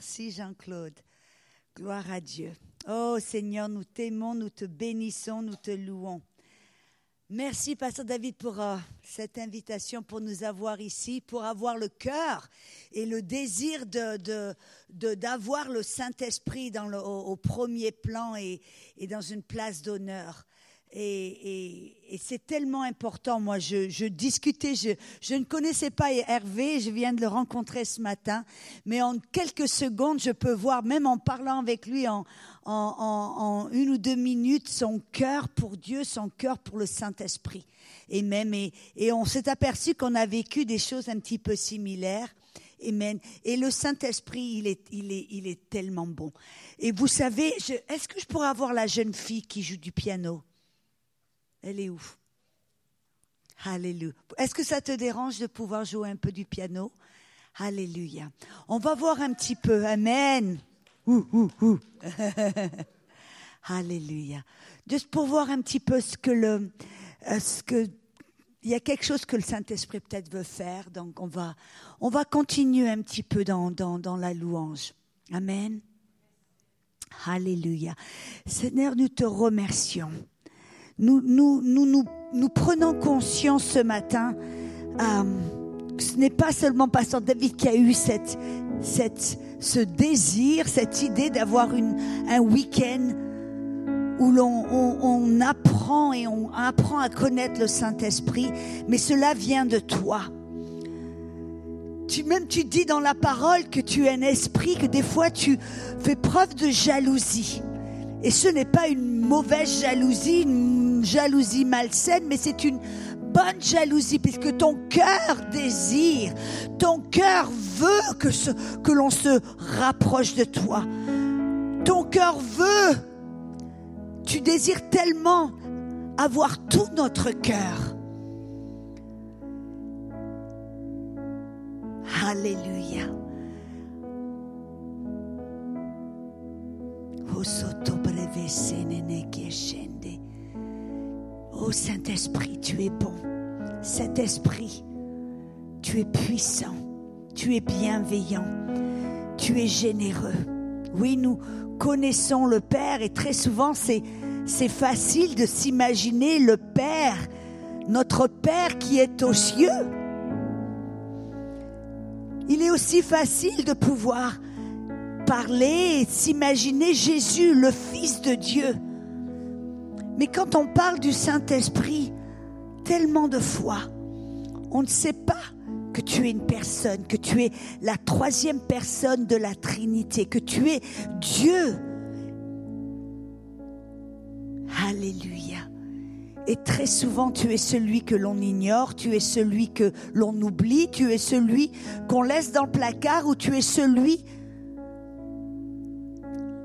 Merci Jean-Claude. Gloire à Dieu. Oh Seigneur, nous t'aimons, nous te bénissons, nous te louons. Merci, Pasteur David, pour euh, cette invitation, pour nous avoir ici, pour avoir le cœur et le désir de, d'avoir le Saint-Esprit au, premier plan et dans une place d'honneur. Et, c'est tellement important. Moi, je, discutais, je, ne connaissais pas Hervé, je viens de le rencontrer ce matin, mais en quelques secondes, je peux voir, même en parlant avec lui en, en, une ou deux minutes, son cœur pour Dieu, son cœur pour le Saint-Esprit. Et même, et, on s'est aperçu qu'on a vécu des choses un petit peu similaires. Amen. Et le Saint-Esprit, il est, il, est, il est tellement bon. Et vous savez, est-ce que je pourrais avoir la jeune fille qui joue du piano? Elle est où? Alléluia. Est-ce que ça te dérange de pouvoir jouer un peu du piano? Alléluia. On va voir un petit peu. Amen. Alléluia. Juste pour voir un petit peu ce que le, euh, ce que, il y a quelque chose que le Saint-Esprit peut-être veut faire. Donc on va, on va continuer un petit peu dans, dans, dans la louange. Amen. Alléluia. Seigneur, nous te remercions nous, nous, nous, nous, prenons conscience ce matin euh, que ce n'est pas seulement Pasteur David qui a eu cette, cette, ce désir, cette idée d'avoir un week-end où l'on on, apprend et on apprend à connaître le Saint-Esprit, mais cela vient de toi. Tu, même tu dis dans la parole que tu es un esprit, que des fois tu fais preuve de jalousie. Et ce n'est pas une mauvaise jalousie, une jalousie malsaine, mais c'est une bonne jalousie, puisque ton cœur désire, ton cœur veut que, ce, que l'on se rapproche de toi. Ton cœur veut, tu désires tellement avoir tout notre cœur. Alléluia. Oh Saint-Esprit, tu es bon. Saint-Esprit, tu es puissant. Tu es bienveillant. Tu es généreux. Oui, nous connaissons le Père et très souvent c'est, c'est facile de s'imaginer le Père, notre Père qui est aux cieux. Il est aussi facile de pouvoir parler et s'imaginer Jésus, le Fils de Dieu. Mais quand on parle du Saint-Esprit, tellement de fois, on ne sait pas que tu es une personne, que tu es la troisième personne de la Trinité, que tu es Dieu. Alléluia. Et très souvent, tu es celui que l'on ignore, tu es celui que l'on oublie, tu es celui qu'on laisse dans le placard ou tu es celui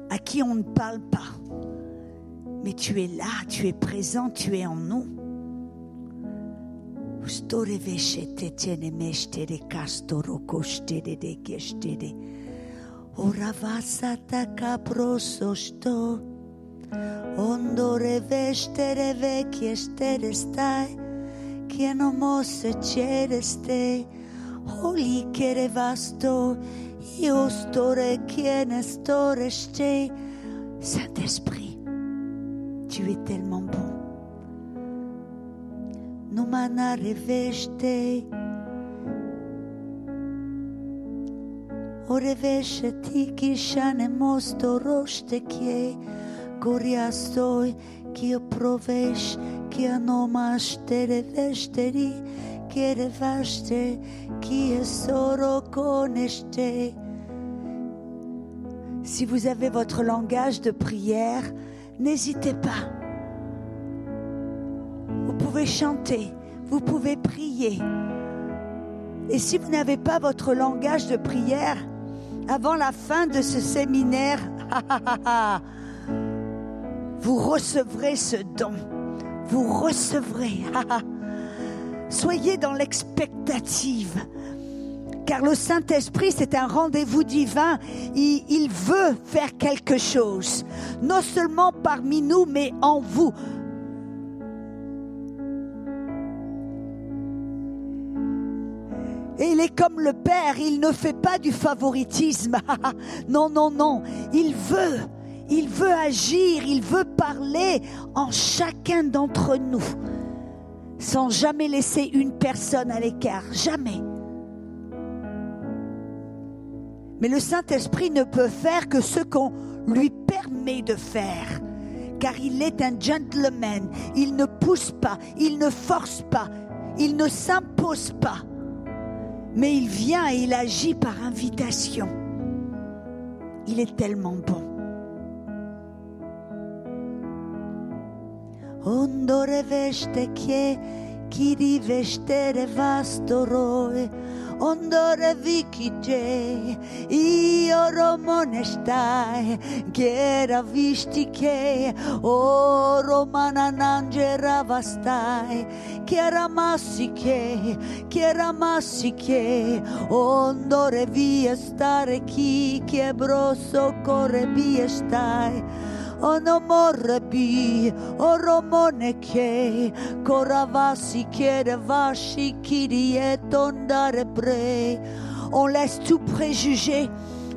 à qui on ne parle pas. Mais tu es là, tu es présent, tu es en nous. Oravasata caprososto, ondore vestere vecchiestere stai, che non mosse cereste, oli che vasto, io store chiene store ste. Saint-Esprit, tu es tellement bon. Numana reveste. O revesce ti shane mosto roste kie. Goria stoi, io provesh, kia nomash te revesteri. Si vous avez votre langage de prière, n'hésitez pas. Vous pouvez chanter, vous pouvez prier. Et si vous n'avez pas votre langage de prière, avant la fin de ce séminaire, vous recevrez ce don. Vous recevrez. Soyez dans l'expectative. Car le Saint-Esprit, c'est un rendez-vous divin. Il, veut faire quelque chose. Non seulement parmi nous, mais en vous. Et il est comme le Père, il ne fait pas du favoritisme. non, non, non. Il veut, il veut agir, il veut parler en chacun d'entre nous, sans jamais laisser une personne à l'écart. Jamais. Mais le Saint-Esprit ne peut faire que ce qu'on lui permet de faire. Car il est un gentleman. Il ne pousse pas, il ne force pas, il ne s'impose pas. Mais il vient et il agit par invitation. Il est tellement bon. Ondore veste vastoroe ondore vikije io romone stai chiera visti che o romana nangera vastai chiara massi che chiara massi che ondore via stare chi che brosso corre via stai On laisse tout préjugé,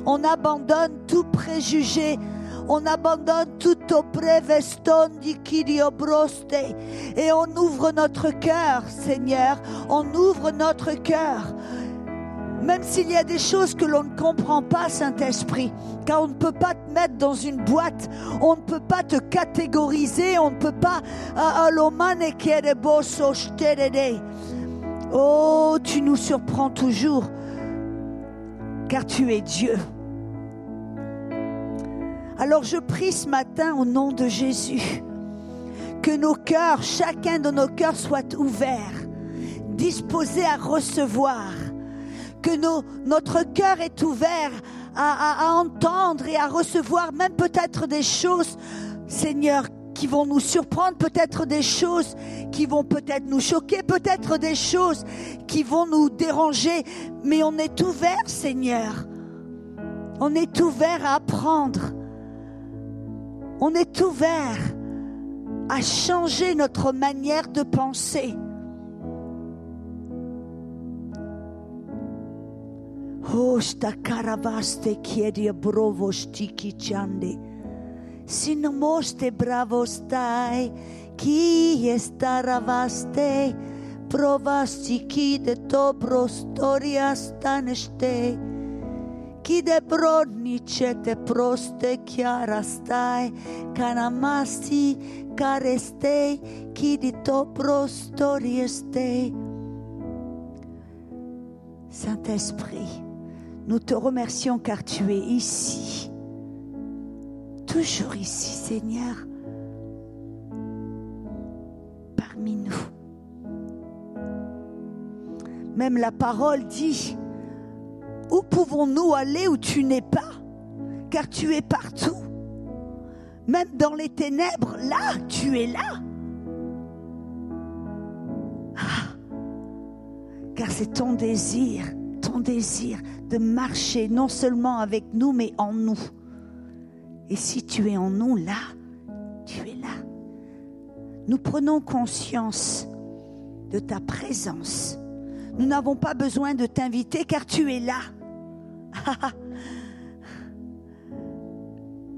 on abandonne tout préjugé. On abandonne tout au preveston di broste et on ouvre notre cœur, Seigneur. On ouvre notre cœur même s'il y a des choses que l'on ne comprend pas, Saint-Esprit, car on ne peut pas te mettre dans une boîte, on ne peut pas te catégoriser, on ne peut pas... Oh, tu nous surprends toujours, car tu es Dieu. Alors je prie ce matin au nom de Jésus que nos cœurs, chacun de nos cœurs soit ouvert, disposé à recevoir que notre cœur est ouvert à, entendre et à recevoir même peut-être des choses, Seigneur, qui vont nous surprendre, peut-être des choses qui vont peut-être nous choquer, peut-être des choses qui vont nous déranger, mais on est ouvert, Seigneur. On est ouvert à apprendre. On est ouvert à changer notre manière de penser. Hosta caravaste chiedia brovo stiki chande. Sinamoste bravo stai, chi estaravaste, provasti chi de dobro storia staneste. Chi de brodni cete proste chiara stai, canamasti careste, chi di dobro storia stei. Saint-Esprit, nous te remercions car tu es ici, toujours ici, Seigneur, parmi nous. Même la parole dit, où pouvons-nous aller où tu n'es pas? Car tu es partout. Même dans les ténèbres, là, tu es là. Ah, car c'est ton désir désir de marcher non seulement avec nous, mais en nous. Et si tu es en nous, là, tu es là. Nous prenons conscience de ta présence. Nous n'avons pas besoin de t'inviter car tu es là.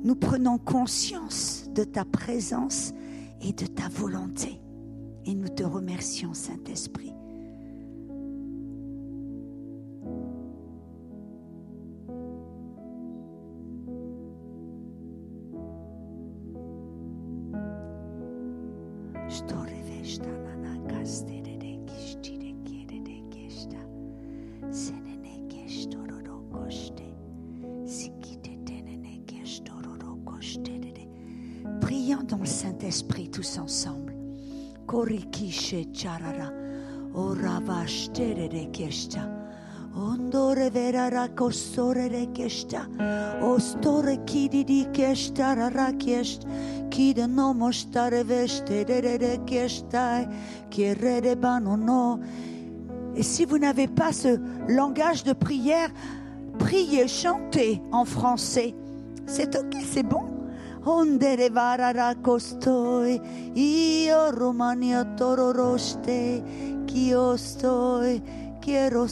Nous prenons conscience de ta présence et de ta volonté. Et nous te remercions, Saint-Esprit. Oravashtere de keshta. Ondore verara kostore de keshta. Ostore kidi di keshta rara keshta. Kida no mostare veste de de keshta. Kierere banono. Et si vous n'avez pas ce langage de prière, priez, chantez en français. C'est ok, c'est bon. Ondere varara costoi, io Romania tororoste, ch'io stoi, quiero.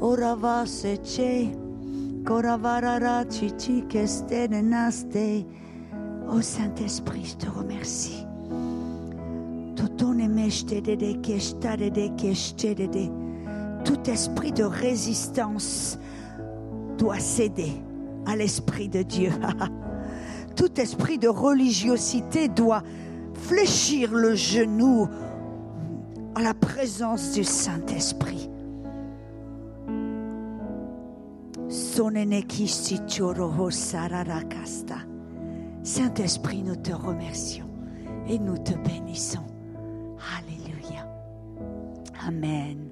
Ora va se. Oh Saint-Esprit, je te remercie. Tout esprit de résistance doit céder à l'Esprit de Dieu. Tout esprit de religiosité doit fléchir le genou à la présence du Saint-Esprit. Saint-Esprit, nous te remercions et nous te bénissons. Alléluia. Amen.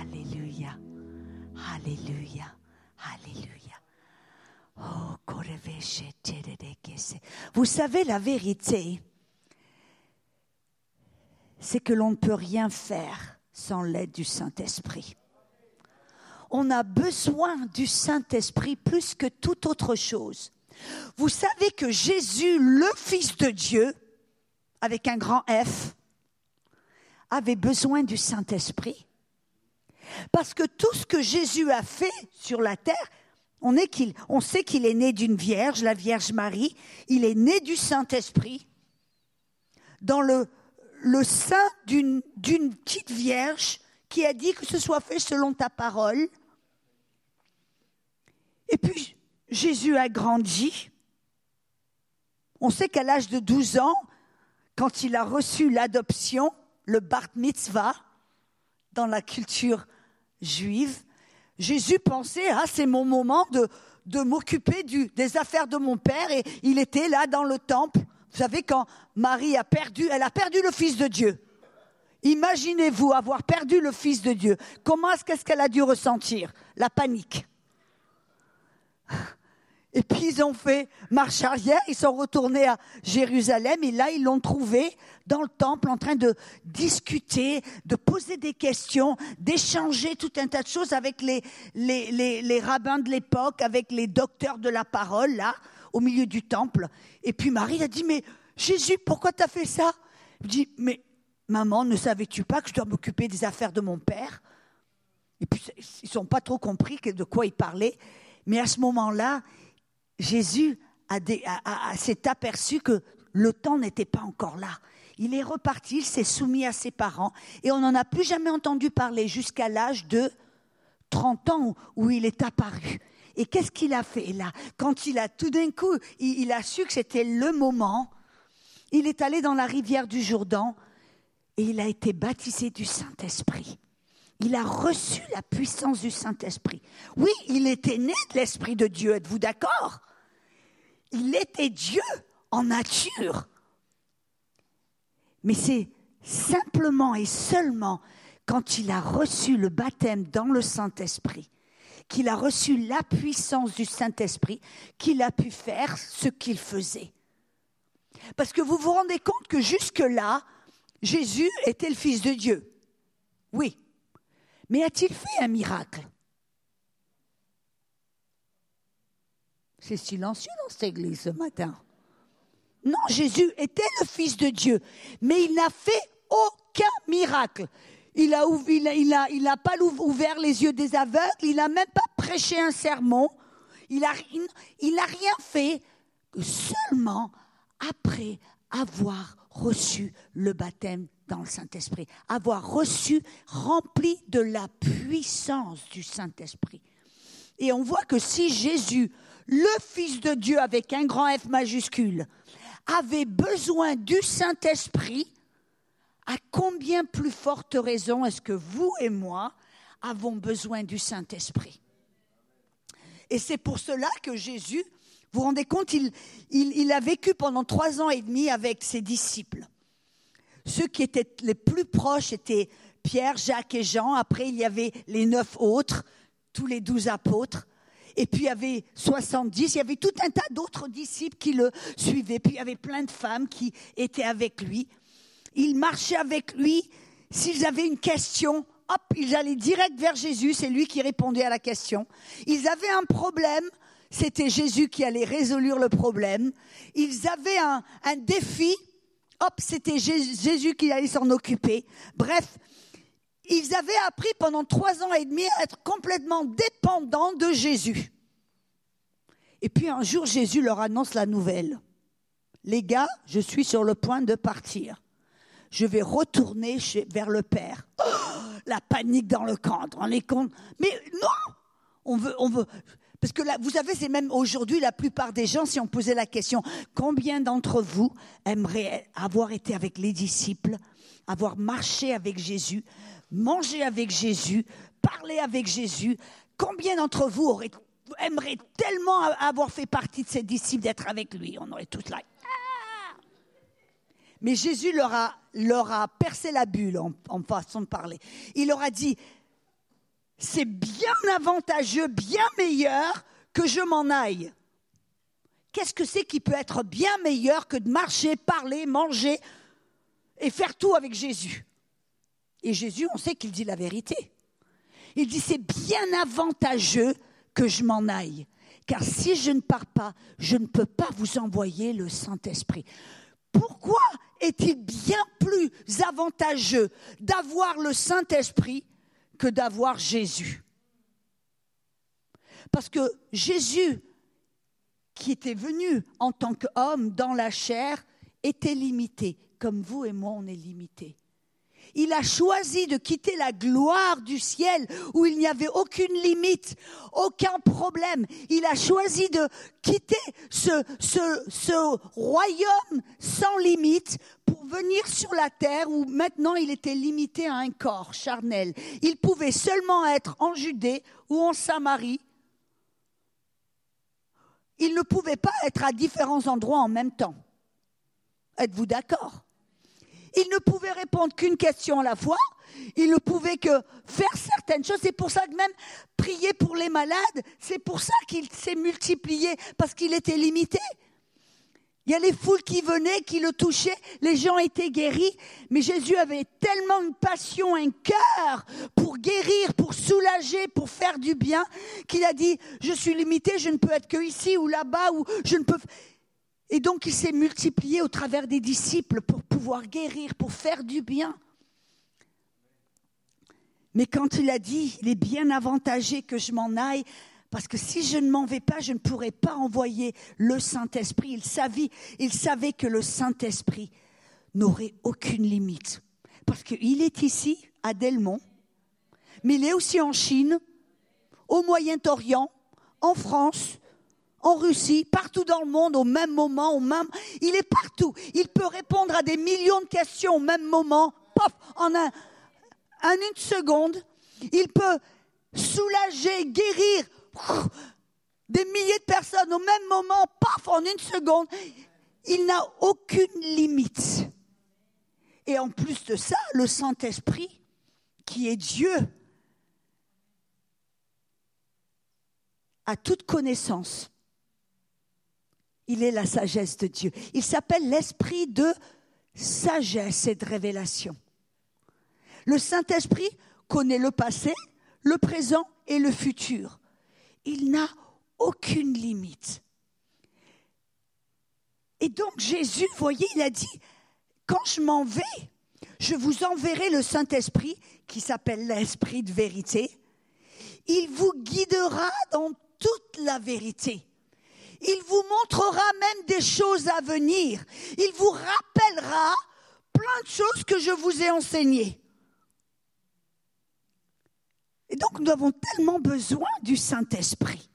Alléluia. Alléluia. Alléluia. Oh, Vous savez, la vérité, c'est que l'on ne peut rien faire sans l'aide du Saint-Esprit. On a besoin du Saint-Esprit plus que toute autre chose. Vous savez que Jésus, le Fils de Dieu, avec un grand F, avait besoin du Saint-Esprit. Parce que tout ce que Jésus a fait sur la terre, on, sait qu'il est né d'une vierge, la Vierge Marie, il est né du Saint-Esprit, dans le, le sein d'une petite vierge qui a dit que ce soit fait selon ta parole. Et puis Jésus a grandi. On sait qu'à l'âge de 12 ans, quand il a reçu l'adoption, le bar mitzvah, dans la culture juive, Jésus pensait, ah, c'est mon moment de, de m'occuper des affaires de mon père, et il était là dans le temple. Vous savez, quand Marie a perdu, elle a perdu le Fils de Dieu. Imaginez-vous avoir perdu le Fils de Dieu. Comment est-ce qu'elle a dû ressentir? La panique. Et puis ils ont fait marche arrière, ils sont retournés à Jérusalem et là ils l'ont trouvé dans le temple en train de discuter, de poser des questions, d'échanger tout un tas de choses avec les, les, rabbins de l'époque, avec les docteurs de la parole là, au milieu du temple. Et puis Marie a dit, mais Jésus, pourquoi tu as fait ça? Il dit, mais maman, ne savais-tu pas que je dois m'occuper des affaires de mon père? Et puis ils n'ont pas trop compris de quoi il parlait. Mais à ce moment-là, Jésus s'est aperçu que le temps n'était pas encore là. Il est reparti, il s'est soumis à ses parents et on n'en a plus jamais entendu parler jusqu'à l'âge de 30 ans où il est apparu. Et qu'est-ce qu'il a fait là? Quand il a tout d'un coup, il, a su que c'était le moment, il est allé dans la rivière du Jourdain et il a été baptisé du Saint-Esprit. Il a reçu la puissance du Saint-Esprit. Oui, il était né de l'Esprit de Dieu, êtes-vous d'accord? Il était Dieu en nature. Mais c'est simplement et seulement quand il a reçu le baptême dans le Saint-Esprit, qu'il a reçu la puissance du Saint-Esprit, qu'il a pu faire ce qu'il faisait. Parce que vous vous rendez compte que jusque-là, Jésus était le Fils de Dieu. Oui. Mais a-t-il fait un miracle? C'est silencieux dans cette église ce matin. Non, Jésus était le Fils de Dieu, mais il n'a fait aucun miracle. Il a, pas ouvert les yeux des aveugles, il n'a même pas prêché un sermon, il n'a rien fait seulement après avoir reçu le baptême dans le Saint-Esprit, avoir reçu, rempli de la puissance du Saint-Esprit. Et on voit que si Jésus le Fils de Dieu avec un grand F majuscule avait besoin du Saint-Esprit, à combien plus forte raison est-ce que vous et moi avons besoin du Saint-Esprit? Et c'est pour cela que Jésus, vous vous rendez compte, il, il, a vécu pendant trois ans et demi avec ses disciples. Ceux qui étaient les plus proches étaient Pierre, Jacques et Jean. Après, il y avait les neuf autres, tous les douze apôtres. Et puis il y avait 70, il y avait tout un tas d'autres disciples qui le suivaient. Puis il y avait plein de femmes qui étaient avec lui. Ils marchaient avec lui. S'ils avaient une question, hop, ils allaient direct vers Jésus. C'est lui qui répondait à la question. Ils avaient un problème. C'était Jésus qui allait résoudre le problème. Ils avaient un, un défi. hop, c'était Jésus qui allait s'en occuper. Bref, ils avaient appris pendant trois ans et demi à être complètement dépendants de Jésus. Et puis un jour, Jésus leur annonce la nouvelle. Les gars, je suis sur le point de partir. Je vais retourner vers le Père. Oh, la panique dans le camp, on les compte. Mais non, on veut, on veut. Parce que là, vous savez, c'est même aujourd'hui la plupart des gens, si on posait la question, combien d'entre vous aimeraient avoir été avec les disciples, avoir marché avec Jésus, mangé avec Jésus, parlé avec Jésus? Combien d'entre vous aimeraient tellement avoir fait partie de ces disciples, d'être avec lui? On aurait tous là. Mais Jésus leur a, leur a percé la bulle en, en façon de parler. Il leur a dit, c'est bien avantageux, bien meilleur que je m'en aille. Qu'est-ce que c'est qui peut être bien meilleur que de marcher, parler, manger et faire tout avec Jésus? Et Jésus, on sait qu'il dit la vérité. Il dit c'est bien avantageux que je m'en aille. Car si je ne pars pas, je ne peux pas vous envoyer le Saint-Esprit. Pourquoi est-il bien plus avantageux d'avoir le Saint-Esprit que d'avoir Jésus? Parce que Jésus, qui était venu en tant qu'homme dans la chair, était limité, comme vous et moi on est limités il a choisi de quitter la gloire du ciel où il n'y avait aucune limite, aucun problème. Il a choisi de quitter ce, royaume sans limite pour venir sur la terre où maintenant il était limité à un corps charnel. Il pouvait seulement être en Judée ou en Samarie. Il ne pouvait pas être à différents endroits en même temps. Êtes-vous d'accord? Il ne pouvait répondre qu'une question à la fois. Il ne pouvait que faire certaines choses. C'est pour ça que même prier pour les malades, c'est pour ça qu'il s'est multiplié, parce qu'il était limité. Il y a les foules qui venaient, qui le touchaient, les gens étaient guéris, mais Jésus avait tellement une passion, un cœur pour guérir, pour soulager, pour faire du bien, qu'il a dit, je suis limité, je ne peux être que ici ou là-bas, ou je ne peux... Et donc il s'est multiplié au travers des disciples pour pouvoir guérir, pour faire du bien. Mais quand il a dit, il est bien avantagé que je m'en aille, parce que si je ne m'en vais pas, je ne pourrai pas envoyer le Saint-Esprit. Il savait, il savait que le Saint-Esprit n'aurait aucune limite. Parce qu'il est ici, à Delmont, mais il est aussi en Chine, au Moyen-Orient, en France, en Russie, partout dans le monde, au même moment, au même. Il est partout. Il peut répondre à des millions de questions au même moment, paf, en un, en une seconde. Il peut soulager, guérir des milliers de personnes au même moment, paf, en une seconde. Il n'a aucune limite. Et en plus de ça, le Saint-Esprit, qui est Dieu, a toute connaissance il est la sagesse de Dieu. Il s'appelle l'esprit de sagesse et de révélation. Le Saint-Esprit connaît le passé, le présent et le futur. Il n'a aucune limite. Et donc Jésus, voyez, il a dit, quand je m'en vais, je vous enverrai le Saint-Esprit, qui s'appelle l'Esprit de vérité. Il vous guidera dans toute la vérité. Il vous montrera même des choses à venir. Il vous rappellera plein de choses que je vous ai enseignées. Et donc nous avons tellement besoin du Saint-Esprit.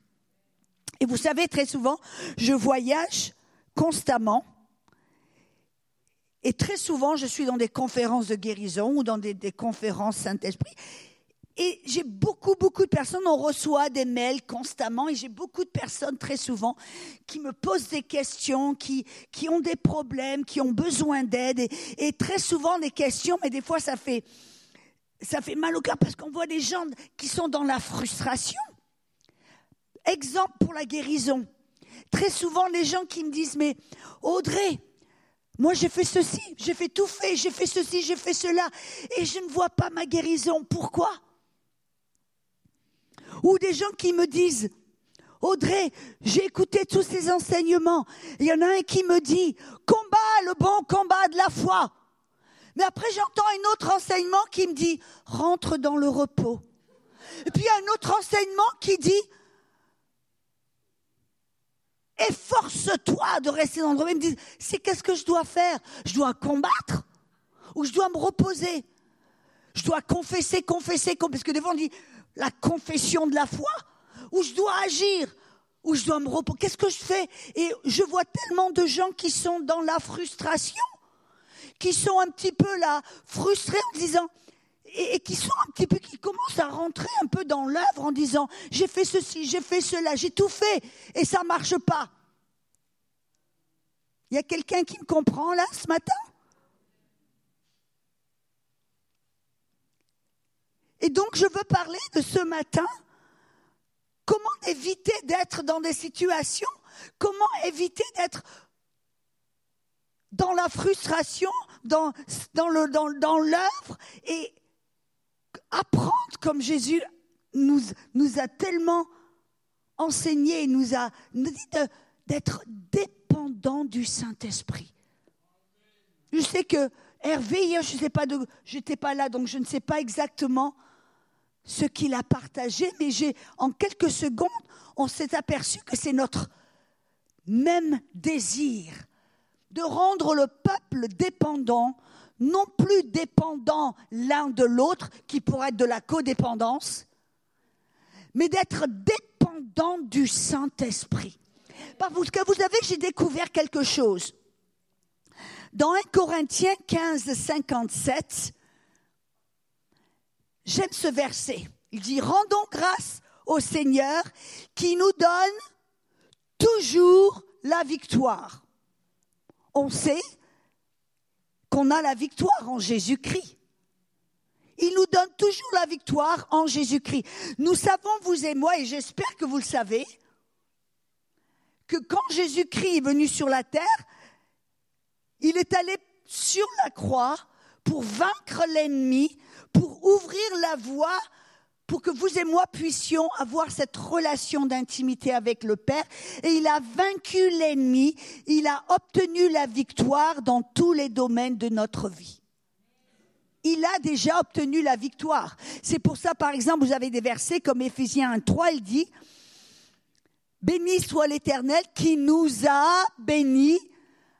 Et vous savez, très souvent, je voyage constamment. Et très souvent, je suis dans des conférences de guérison ou dans des, conférences Saint-Esprit. Et j'ai beaucoup, beaucoup de personnes, on reçoit des mails constamment, et j'ai beaucoup de personnes très souvent qui me posent des questions, qui, qui ont des problèmes, qui ont besoin d'aide, et, très souvent des questions, mais des fois ça fait, ça fait mal au cœur parce qu'on voit des gens qui sont dans la frustration. Exemple pour la guérison. Très souvent, les gens qui me disent, mais Audrey, moi, j'ai fait ceci, j'ai fait tout fait, j'ai fait ceci, j'ai fait cela, et je ne vois pas ma guérison. Pourquoi? Ou des gens qui me disent, Audrey, j'ai écouté tous ces enseignements. Il y en a un qui me dit, combat le bon combat de la foi. Mais après, j'entends un autre enseignement qui me dit, rentre dans le repos. Et puis un autre enseignement qui dit, efforce-toi de rester dans le repos. Ils me disent, c'est qu'est-ce que je dois faire? Je dois combattre ou je dois me reposer? Je dois confesser, confesser, confesser. Parce que des fois on dit la confession de la foi. Ou je dois agir Ou je dois me reposer. Qu'est-ce que je fais? Et je vois tellement de gens qui sont dans la frustration, qui sont un petit peu là, frustrés en disant, et, qui sont un petit peu, qui commencent à rentrer un peu dans l'œuvre en disant, j'ai fait ceci, j'ai fait cela, j'ai tout fait, et ça marche pas. Il y a quelqu'un qui me comprend là ce matin? Et donc je veux parler de ce matin, comment éviter d'être dans des situations, comment éviter d'être dans la frustration, dans, dans, le, dans, dans l'œuvre, et apprendre comme Jésus nous, nous a tellement enseigné, nous a dit d'être dépendant du Saint-Esprit. Je sais que Hervé, hier, je sais pas j'étais pas là, donc je ne sais pas exactement ce qu'il a partagé, mais j'ai, en quelques secondes, on s'est aperçu que c'est notre même désir de rendre le peuple dépendant, non plus dépendant l'un de l'autre, qui pourrait être de la codépendance, mais d'être dépendant du Saint-Esprit. Parce que vous savez, j'ai découvert quelque chose. Dans 1 Corinthiens 15, 57, J'aime ce verset. Il dit, rendons grâce au Seigneur qui nous donne toujours la victoire. On sait qu'on a la victoire en Jésus-Christ. Il nous donne toujours la victoire en Jésus-Christ. Nous savons, vous et moi, et j'espère que vous le savez, que quand Jésus-Christ est venu sur la terre, il est allé sur la croix pour vaincre l'ennemi, pour ouvrir la voie pour que vous et moi puissions avoir cette relation d'intimité avec le Père. Et il a vaincu l'ennemi, il a obtenu la victoire dans tous les domaines de notre vie. Il a déjà obtenu la victoire. C'est pour ça, par exemple, vous avez des versets comme Éphésiens 1.3, il dit, Béni soit l'Éternel qui nous a bénis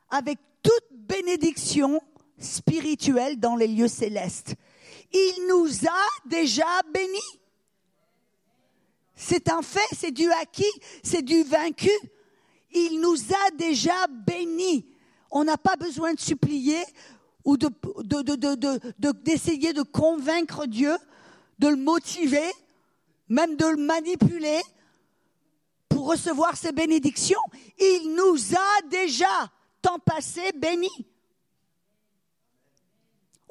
avec toute bénédiction spirituelle dans les lieux célestes. Il nous a déjà bénis. C'est un fait, c'est du acquis, c'est du vaincu. Il nous a déjà bénis. On n'a pas besoin de supplier ou d'essayer de, de, convaincre Dieu, de le motiver, même de le manipuler pour recevoir ses bénédictions. Il nous a déjà, tant passé, bénis.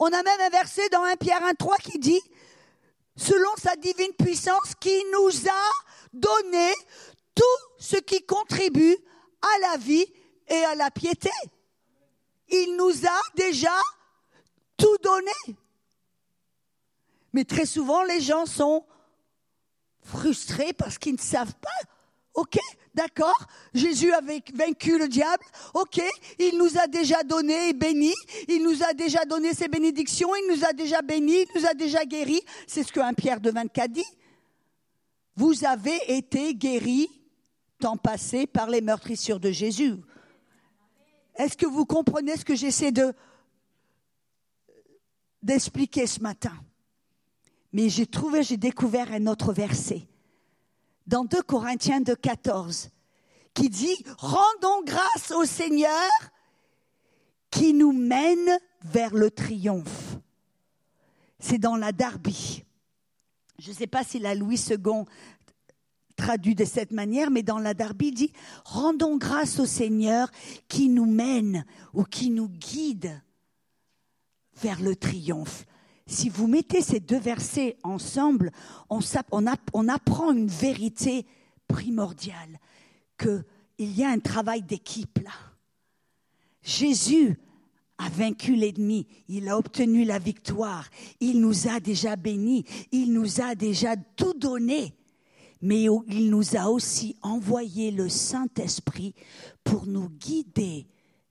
On a même un verset dans 1 Pierre 1.3 qui dit, selon sa divine puissance, qui nous a donné tout ce qui contribue à la vie et à la piété. Il nous a déjà tout donné. Mais très souvent, les gens sont frustrés parce qu'ils ne savent pas. OK, D'accord Jésus a vaincu le diable. Ok, il nous a déjà donné et béni. Il nous a déjà donné ses bénédictions. Il nous a déjà béni. Il nous a déjà guéri. C'est ce que 1 Pierre de 24 dit. Vous avez été guéris, temps passé, par les meurtrissures de Jésus. Est-ce que vous comprenez ce que j'essaie de d'expliquer ce matin? Mais j'ai trouvé, j'ai découvert un autre verset dans 2 Corinthiens 2, 14, qui dit, rendons grâce au Seigneur qui nous mène vers le triomphe. C'est dans la Darby. Je ne sais pas si la Louis II traduit de cette manière, mais dans la Darby dit, rendons grâce au Seigneur qui nous mène ou qui nous guide vers le triomphe si vous mettez ces deux versets ensemble, on, apprend une vérité primordiale, qu'il y a un travail d'équipe là. Jésus a vaincu l'ennemi, il a obtenu la victoire, il nous a déjà bénis, il nous a déjà tout donné, mais il nous a aussi envoyé le Saint-Esprit pour nous guider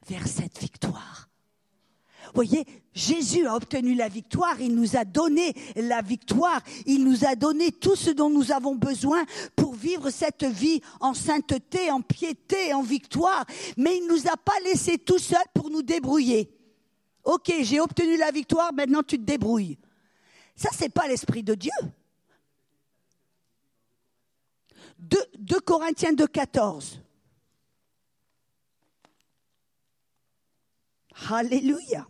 vers cette victoire. Voyez, Jésus a obtenu la victoire, il nous a donné la victoire, il nous a donné tout ce dont nous avons besoin pour vivre cette vie en sainteté, en piété, en victoire, mais il ne nous a pas laissés tout seuls pour nous débrouiller. Ok, j'ai obtenu la victoire, maintenant tu te débrouilles. Ça, c'est pas l'esprit de Dieu. 2, 2 Corinthiens 2, 14. Alléluia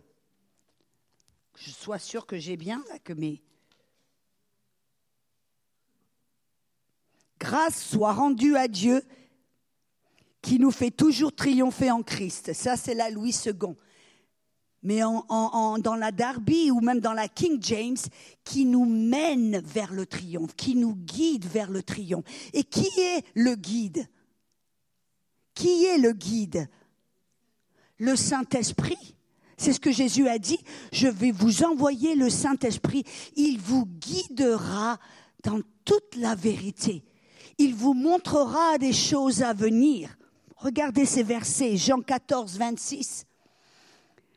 je sois sûr que j'ai bien là, que mes grâce soit rendue à Dieu qui nous fait toujours triompher en Christ. Ça, c'est la Louis II. Mais dans la Darby ou même dans la King James, qui nous mène vers le triomphe, qui nous guide vers le triomphe. Et qui est le guide? Qui est le guide? Le Saint-Esprit. C'est ce que Jésus a dit. Je vais vous envoyer le Saint-Esprit. Il vous guidera dans toute la vérité. Il vous montrera des choses à venir. Regardez ces versets, Jean 14, 26.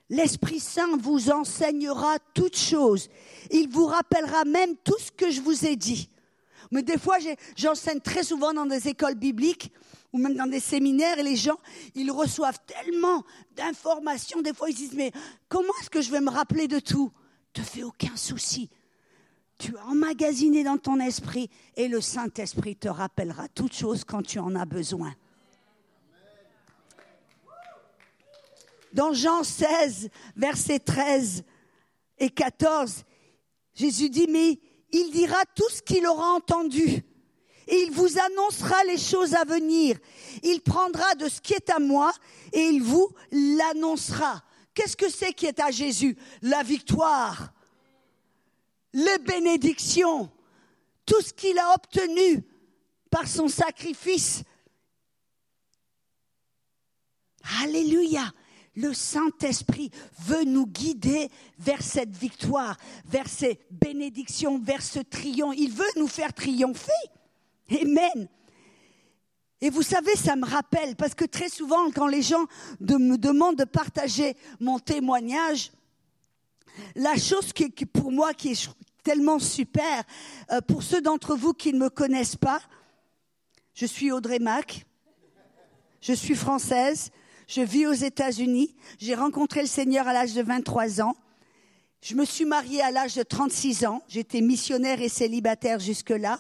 L'Esprit Saint vous enseignera toutes choses. Il vous rappellera même tout ce que je vous ai dit. Mais des fois, j'enseigne très souvent dans des écoles bibliques ou même dans des séminaires, et les gens, ils reçoivent tellement d'informations, des fois ils disent, mais comment est-ce que je vais me rappeler de tout? Te fais aucun souci. Tu as emmagasiné dans ton esprit, et le Saint-Esprit te rappellera toutes choses quand tu en as besoin. Dans Jean 16, versets 13 et 14, Jésus dit, mais il dira tout ce qu'il aura entendu et il vous annoncera les choses à venir. Il prendra de ce qui est à moi et il vous l'annoncera. Qu'est-ce que c'est qui est à Jésus? La victoire, les bénédictions, tout ce qu'il a obtenu par son sacrifice. Alléluia. Le Saint-Esprit veut nous guider vers cette victoire, vers ces bénédictions, vers ce triomphe. Il veut nous faire triompher. Amen. Et vous savez, ça me rappelle, parce que très souvent, quand les gens me demandent de partager mon témoignage, la chose qui, pour moi qui est tellement super, euh, pour ceux d'entre vous qui ne me connaissent pas, je suis Audrey Mac, je suis française, je vis aux États-Unis, j'ai rencontré le Seigneur à l'âge de 23 ans, je me suis mariée à l'âge de 36 ans, j'étais missionnaire et célibataire jusque-là.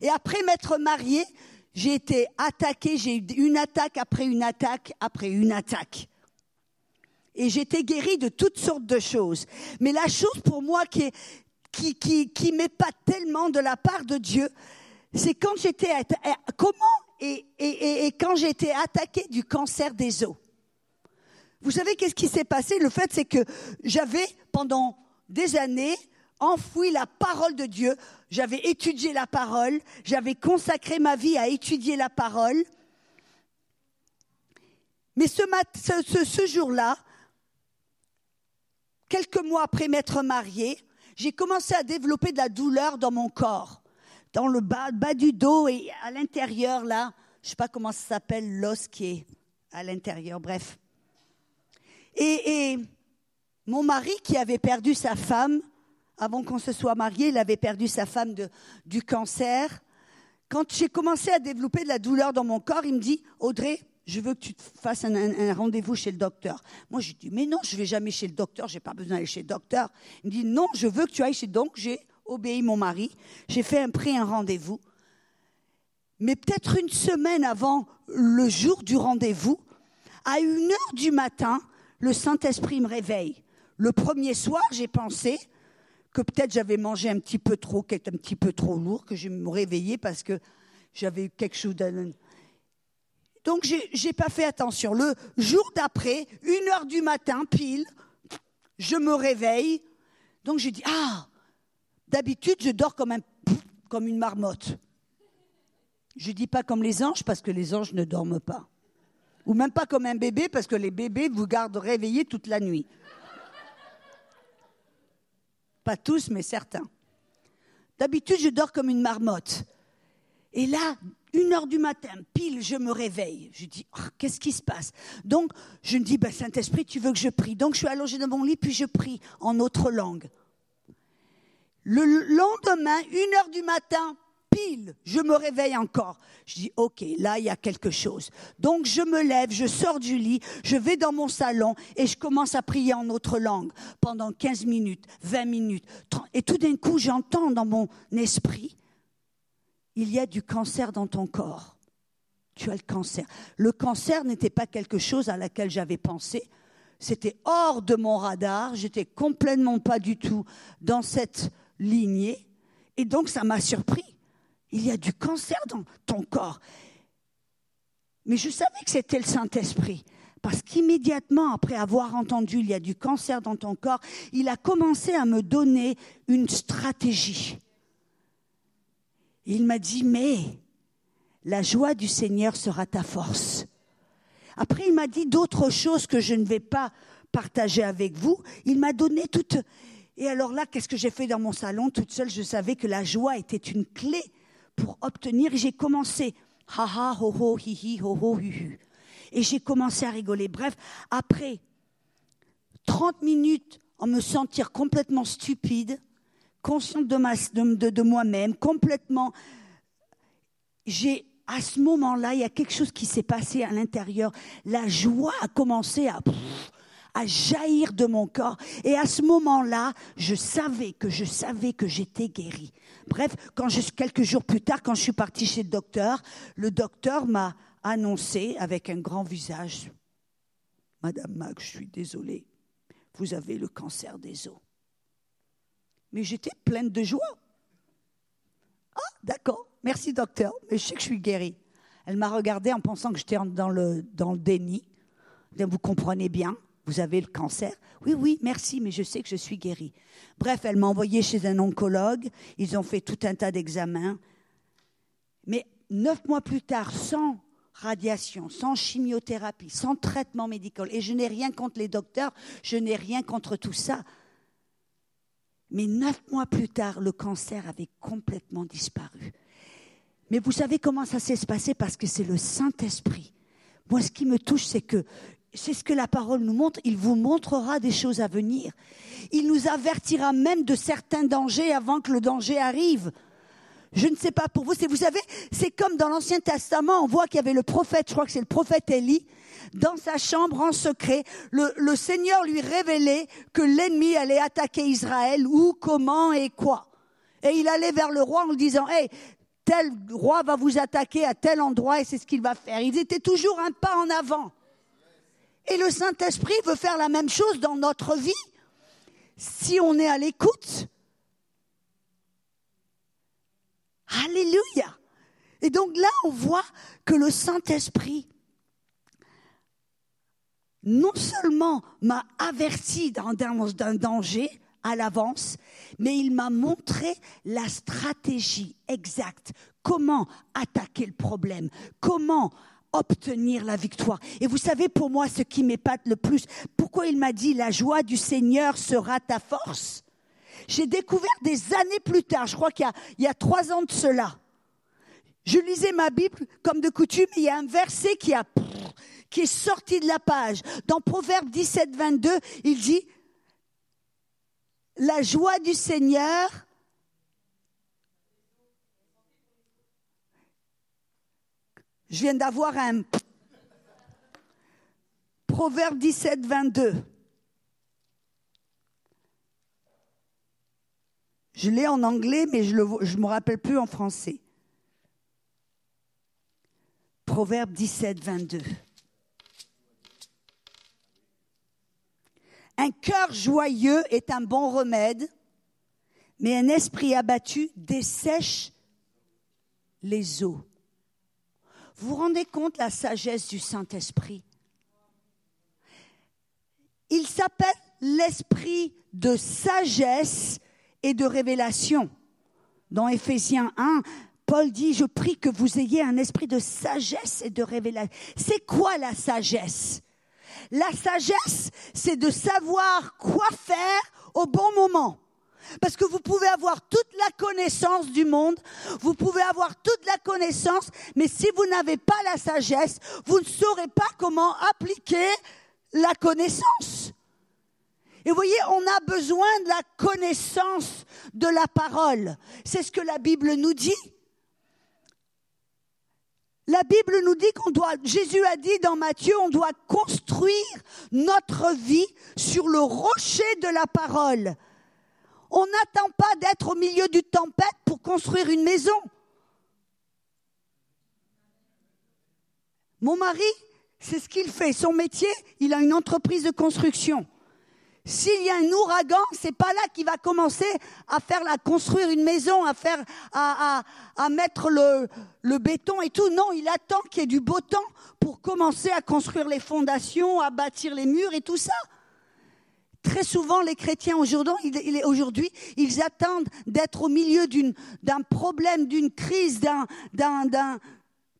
Et après m'être mariée, j'ai été attaquée, j'ai eu une attaque après une attaque après une attaque. Et j'étais guérie de toutes sortes de choses. Mais la chose pour moi qui, qui, m'épate tellement de la part de Dieu, c'est quand j'étais comment et, quand j'ai été attaquée du cancer des os. Vous savez qu'est-ce qui s'est passé? Le fait c'est que j'avais pendant des années enfoui la parole de Dieu, j'avais étudié la parole, j'avais consacré ma vie à étudier la parole. Mais ce jour-là, quelques mois après m'être mariée, j'ai commencé à développer de la douleur dans mon corps, dans le bas, du dos et à l'intérieur, là, je ne sais pas comment ça s'appelle, l'os qui est à l'intérieur, bref. Et, mon mari, qui avait perdu sa femme, avant qu'on se soit marié, il avait perdu sa femme du cancer. Quand j'ai commencé à développer de la douleur dans mon corps, il me dit, Audrey, je veux que tu fasses un, rendez-vous chez le docteur. Moi, je dis, mais non, je vais jamais chez le docteur, j'ai pas besoin d'aller chez le docteur. Il me dit, non, je veux que tu ailles chez. Donc, j'ai obéi mon mari, j'ai fait un pris un rendez-vous. Mais peut-être une semaine avant le jour du rendez-vous, à une heure du matin, le Saint-Esprit me réveille. Le premier soir, j'ai pensé, que peut-être j'avais mangé un petit peu trop, qui était un petit peu trop lourd, que je me réveillais parce que j'avais quelque chose d'un... Donc j'ai pas fait attention. Le jour d'après, une heure du matin, pile, je me réveille. Donc j'ai dit ah, d'habitude je dors comme un comme une marmotte. Je dis pas comme les anges parce que les anges ne dorment pas, ou même pas comme un bébé parce que les bébés vous gardent réveillés toute la nuit. Pas tous, mais certains. D'habitude, je dors comme une marmotte. Et là, une heure du matin, pile, je me réveille. Je dis, oh, qu'est-ce qui se passe? Donc, je me dis, ben, Saint-Esprit, tu veux que je prie? Donc, je suis allongée dans mon lit, puis je prie en autre langue. Le lendemain, une heure du matin, pile, je me réveille encore. Je dis, OK, là, il y a quelque chose. Donc, je me lève, je sors du lit, je vais dans mon salon et je commence à prier en autre langue pendant 15 minutes, 20 minutes. 30. Et tout d'un coup, j'entends dans mon esprit, il y a du cancer dans ton corps. Tu as le cancer. Le cancer n'était pas quelque chose à laquelle j'avais pensé. C'était hors de mon radar. J'étais complètement pas du tout dans cette lignée. Et donc, ça m'a surpris. Il y a du cancer dans ton corps. Mais je savais que c'était le Saint-Esprit. Parce qu'immédiatement après avoir entendu il y a du cancer dans ton corps, il a commencé à me donner une stratégie. Il m'a dit, mais la joie du Seigneur sera ta force. Après, il m'a dit d'autres choses que je ne vais pas partager avec vous. Il m'a donné toute... Et alors là, qu'est-ce que j'ai fait dans mon salon Toute seule, je savais que la joie était une clé pour obtenir. J'ai commencé, ha ha, ho ho, hi hi, ho ho, hu hu. Et j'ai commencé à rigoler. Bref, après 30 minutes en me sentir complètement stupide, consciente de, moi-même, complètement. J'ai, à ce moment-là, il y a quelque chose qui s'est passé à l'intérieur. La joie a commencé à, à jaillir de mon corps. Et à ce moment-là, je savais que je savais que j'étais guérie. Bref, quand quelques jours plus tard, quand je suis partie chez le docteur, le docteur m'a annoncé avec un grand visage, Madame Mac, je suis désolée, vous avez le cancer des os. Mais j'étais pleine de joie. Ah, d'accord, merci docteur, mais je sais que je suis guérie. Elle m'a regardée en pensant que j'étais dans le, dans le déni. Vous comprenez bien, vous avez le cancer? Oui, oui, merci, mais je sais que je suis guérie. Bref, elle m'a envoyée chez un oncologue. Ils ont fait tout un tas d'examens. Mais neuf mois plus tard, sans radiation, sans chimiothérapie, sans traitement médical, et je n'ai rien contre les docteurs, je n'ai rien contre tout ça. Mais neuf mois plus tard, le cancer avait complètement disparu. Mais vous savez comment ça s'est passé? Parce que c'est le Saint-Esprit. Moi, ce qui me touche, c'est que c'est ce que la parole nous montre. Il vous montrera des choses à venir. Il nous avertira même de certains dangers avant que le danger arrive. Je ne sais pas pour vous, c'est vous savez, c'est comme dans l'Ancien Testament, on voit qu'il y avait le prophète, je crois que c'est le prophète Élie, dans sa chambre en secret, le, Seigneur lui révélait que l'ennemi allait attaquer Israël, où, comment et quoi. Et il allait vers le roi en lui disant, hey, tel roi va vous attaquer à tel endroit et c'est ce qu'il va faire. Ils étaient toujours un pas en avant. Et le Saint-Esprit veut faire la même chose dans notre vie. Si on est à l'écoute, Alléluia. Et donc là, on voit que le Saint-Esprit non seulement m'a averti d'un danger à l'avance, mais il m'a montré la stratégie exacte, comment attaquer le problème, comment obtenir la victoire. Et vous savez pour moi ce qui m'épate le plus, pourquoi il m'a dit la joie du Seigneur sera ta force? J'ai découvert des années plus tard, je crois qu'il y, a trois ans de cela, je lisais ma Bible comme de coutume, il y a un verset qui a qui est sorti de la page. Dans Proverbe 17, 22, il dit, la joie du Seigneur Je viens d'avoir un Proverbe 17, 22. Je l'ai en anglais, mais je ne me rappelle plus en français. Proverbe 17, 22. Un cœur joyeux est un bon remède, mais un esprit abattu dessèche les eaux. Vous vous rendez compte la sagesse du Saint-Esprit? Il s'appelle l'esprit de sagesse et de révélation. Dans Éphésiens 1, Paul dit, je prie que vous ayez un esprit de sagesse et de révélation. C'est quoi la sagesse? La sagesse, c'est de savoir quoi faire au bon moment. Parce que vous pouvez avoir toute la connaissance du monde, vous pouvez avoir toute la connaissance, mais si vous n'avez pas la sagesse, vous ne saurez pas comment appliquer la connaissance. Et vous voyez, on a besoin de la connaissance de la parole. C'est ce que la Bible nous dit. La Bible nous dit qu'on doit, Jésus a dit dans Matthieu, on doit construire notre vie sur le rocher de la parole. On n'attend pas d'être au milieu d'une tempête pour construire une maison. Mon mari, c'est ce qu'il fait. Son métier, il a une entreprise de construction. S'il y a un ouragan, c'est pas là qu'il va commencer à faire la construire une maison, à faire à, mettre le béton et tout. Non, il attend qu'il y ait du beau temps pour commencer à construire les fondations, à bâtir les murs et tout ça. Très souvent, les chrétiens aujourd'hui, ils attendent d'être au milieu d'un problème, d'une crise, d'un,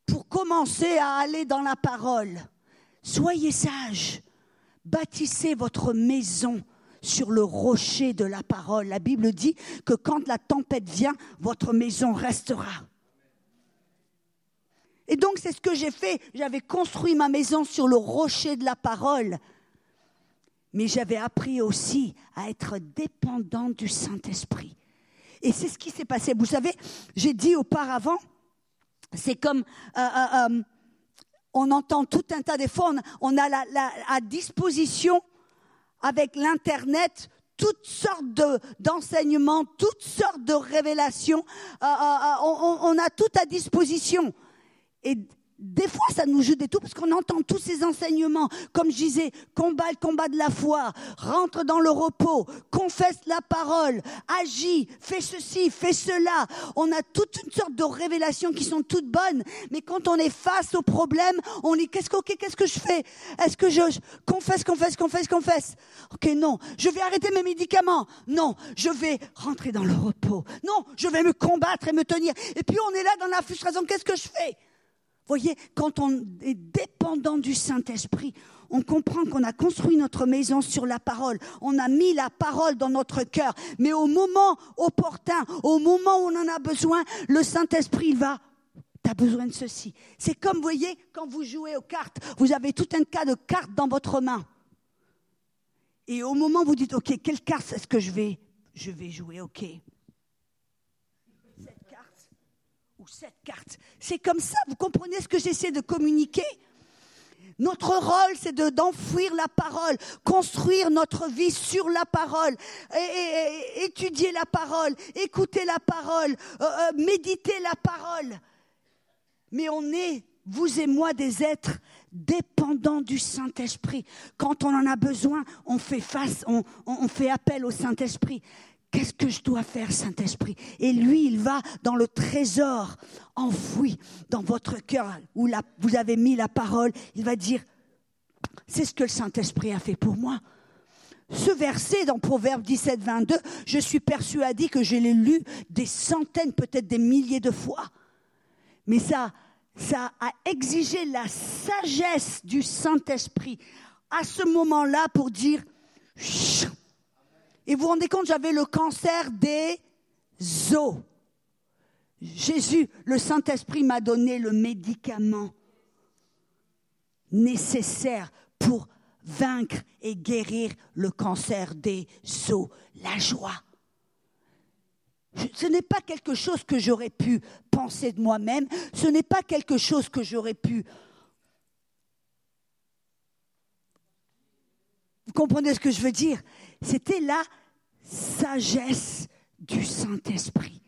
pour commencer à aller dans la parole. Soyez sages. Bâtissez votre maison sur le rocher de la parole. La Bible dit que quand la tempête vient, votre maison restera. Et donc c'est ce que j'ai fait. J'avais construit ma maison sur le rocher de la parole. Mais j'avais appris aussi à être dépendant du Saint-Esprit. Et c'est ce qui s'est passé. Vous savez, j'ai dit auparavant, c'est comme euh, euh, euh, on entend tout un tas des fois, on, a à disposition avec l'Internet toutes sortes d'enseignements, toutes sortes de révélations. On, on, a tout à disposition. Et des fois, ça nous joue des tours parce qu'on entend tous ces enseignements. Comme je disais, combat le combat de la foi, rentre dans le repos, confesse la parole, agis, fais ceci, fais cela. On a toute une sorte de révélations qui sont toutes bonnes. Mais quand on est face au problème, on dit, qu'est-ce que, qu'est-ce que je fais? Est-ce que je, confesse, confesse, confesse, confesse? Ok, non. Je vais arrêter mes médicaments? Non. Je vais rentrer dans le repos. Non. Je vais me combattre et me tenir. Et puis on est là dans la frustration. Qu'est-ce que je fais? Voyez, quand on est dépendant du Saint-Esprit, on comprend qu'on a construit notre maison sur la parole. On a mis la parole dans notre cœur. Mais au moment opportun, au moment où on en a besoin, le Saint-Esprit va. Tu as besoin de ceci. C'est comme, vous voyez, quand vous jouez aux cartes, vous avez tout un tas de cartes dans votre main. Et au moment où vous dites, OK, quelle carte est-ce que je vais, je vais jouer? OK cette carte. C'est comme ça, vous comprenez ce que j'essaie de communiquer? Notre rôle, c'est d'enfouir la parole, construire notre vie sur la parole, étudier la parole, écouter la parole, euh, euh, méditer la parole. Mais on est, vous et moi, des êtres dépendants du Saint-Esprit. Quand on en a besoin, on fait face, on fait appel au Saint-Esprit. Qu'est-ce que je dois faire, Saint-Esprit? Et lui, il va dans le trésor enfoui dans votre cœur où vous avez mis la parole. Il va dire, c'est ce que le Saint-Esprit a fait pour moi. Ce verset dans Proverbe 17, 22, je suis persuadé que je l'ai lu des centaines, peut-être des milliers de fois. Mais ça, ça a exigé la sagesse du Saint-Esprit à ce moment-là pour dire, et vous vous rendez compte, j'avais le cancer des os. Jésus, le Saint-Esprit m'a donné le médicament nécessaire pour vaincre et guérir le cancer des os, la joie. Ce n'est pas quelque chose que j'aurais pu penser de moi-même, ce n'est pas quelque chose que j'aurais pu... Vous comprenez ce que je veux dire? C'était la sagesse du Saint-Esprit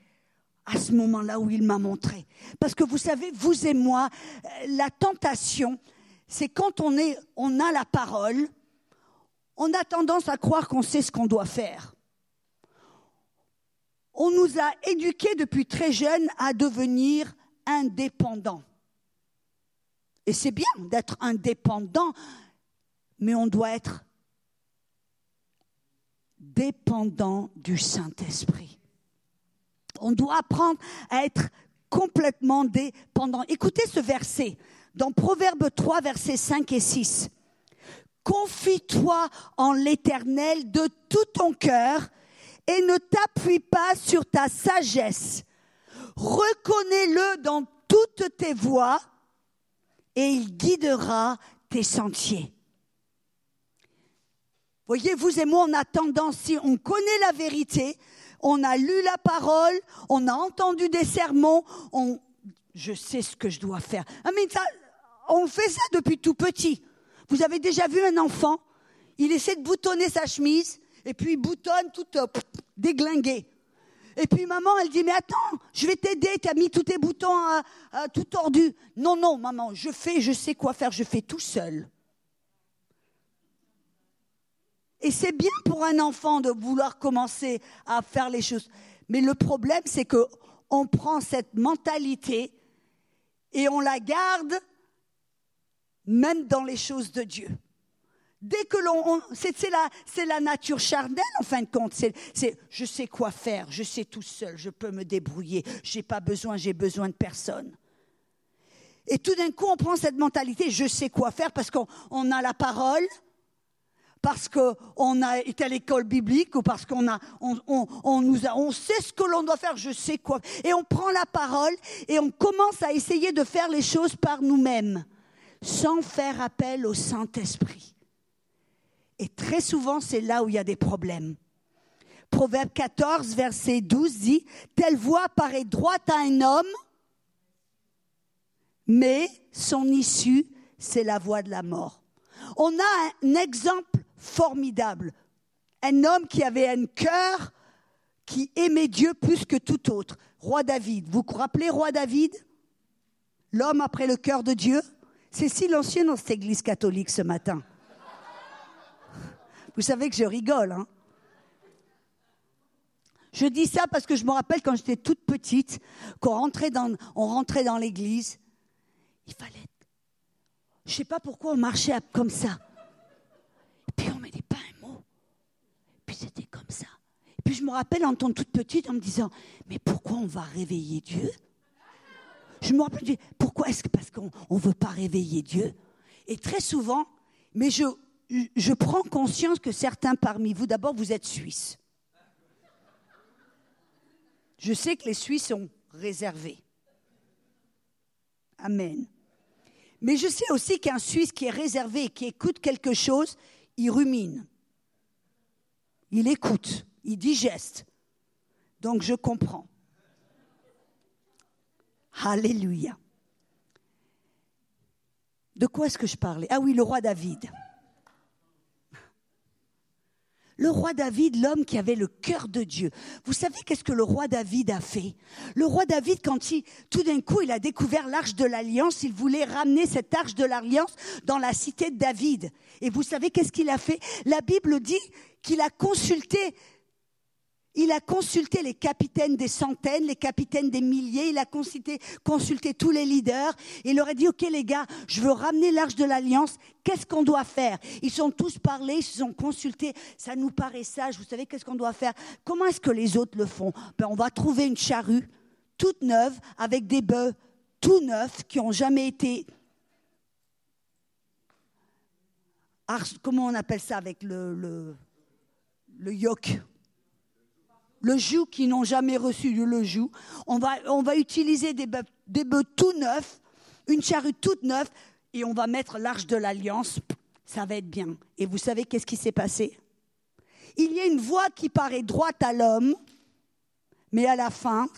à ce moment-là où il m'a montré. Parce que vous savez, vous et moi, euh, la tentation, c'est quand on, a la parole, on a tendance à croire qu'on sait ce qu'on doit faire. On nous a éduqués depuis très jeunes à devenir indépendants. Et c'est bien d'être indépendant, mais on doit être dépendant du Saint-Esprit. On doit apprendre à être complètement dépendant. Écoutez ce verset dans Proverbe 3, versets 5 et 6. Confie-toi en l'Éternel de tout ton cœur et ne t'appuie pas sur ta sagesse. Reconnais-le dans toutes tes voies et il guidera tes sentiers. Voyez, vous et moi, on a tendance, si on connaît la vérité, on a lu la parole, on a entendu des sermons, on, je sais ce que je dois faire. Ah, mais ça, on fait ça depuis tout petit. Vous avez déjà vu un enfant Il essaie de boutonner sa chemise et puis il boutonne tout euh, déglingué. Et puis maman, elle dit, mais attends, je vais t'aider, tu as mis tous tes boutons euh, euh, tout tordus. Non, non, maman, je fais, je sais quoi faire, je fais tout seul. Et c'est bien pour un enfant de vouloir commencer à faire les choses. Mais le problème, c'est que on prend cette mentalité et on la garde même dans les choses de Dieu. Dès que l'on, c'est la, nature charnelle en fin de compte. C'est, je sais quoi faire, je sais tout seul, je peux me débrouiller, j'ai pas besoin, j'ai besoin de personne. Et tout d'un coup, on prend cette mentalité, je sais quoi faire parce qu'on a la parole, parce qu'on a été à l'école biblique ou parce qu'on a, on, nous a, on sait ce que l'on doit faire, je sais quoi. Et on prend la parole et on commence à essayer de faire les choses par nous-mêmes, sans faire appel au Saint-Esprit. Et très souvent, c'est là où il y a des problèmes. Proverbe 14, verset 12 dit, Telle voix paraît droite à un homme, mais son issue, c'est la voie de la mort. On a un exemple formidable. Un homme qui avait un cœur qui aimait Dieu plus que tout autre. Roi David. Vous vous rappelez Roi David? L'homme après le cœur de Dieu? C'est silencieux dans cette église catholique ce matin. Vous savez que je rigole, hein Je dis ça parce que je me rappelle quand j'étais toute petite, qu'on rentrait dans, on rentrait dans l'église, il fallait. Je ne sais pas pourquoi on marchait comme ça. Puis on ne mettait pas un mot. Puis c'était comme ça. Puis je me rappelle en tant toute petite en me disant, mais pourquoi on va réveiller Dieu? Je me rappelle, pourquoi est-ce que parce qu'on ne veut pas réveiller Dieu? Et très souvent, mais je, je prends conscience que certains parmi vous, d'abord, vous êtes Suisses. Je sais que les Suisses sont réservés. Amen. Mais je sais aussi qu'un Suisse qui est réservé et qui écoute quelque chose, il rumine. Il écoute, il digeste. Donc je comprends. Alléluia. De quoi est-ce que je parlais? Ah oui, le roi David. Le roi David, l'homme qui avait le cœur de Dieu. Vous savez qu'est-ce que le roi David a fait? Le roi David, quand il, tout d'un coup, il a découvert l'arche de l'alliance, il voulait ramener cette arche de l'alliance dans la cité de David. Et vous savez qu'est-ce qu'il a fait? La Bible dit qu'il a consulté il a consulté les capitaines des centaines, les capitaines des milliers, il a consulté, tous les leaders. Il leur a dit, OK les gars, je veux ramener l'arche de l'Alliance, qu'est-ce qu'on doit faire? Ils sont tous parlé, ils se sont consultés, ça nous paraît sage, vous savez qu'est-ce qu'on doit faire? Comment est-ce que les autres le font? Ben, On va trouver une charrue toute neuve avec des bœufs tout neufs qui n'ont jamais été... Comment on appelle ça avec le, le, le yoke? Le joug qui n'ont jamais reçu le joug. On va, on va utiliser des bœufs, des bœufs tout neufs, une charrue toute neuve, et on va mettre l'arche de l'alliance. Ça va être bien. Et vous savez qu'est-ce qui s'est passé? Il y a une voie qui paraît droite à l'homme, mais à la fin,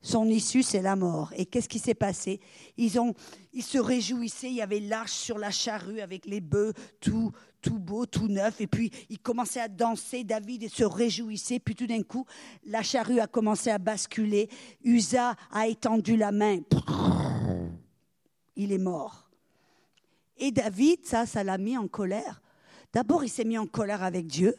son issue, c'est la mort. Et qu'est-ce qui s'est passé? Ils, ont, ils se réjouissaient, il y avait l'arche sur la charrue avec les bœufs, tout, tout beau, tout neuf. Et puis, ils commençaient à danser, David se réjouissait. Puis tout d'un coup, la charrue a commencé à basculer. Usa a étendu la main. Il est mort. Et David, ça, ça l'a mis en colère. D'abord, il s'est mis en colère avec Dieu.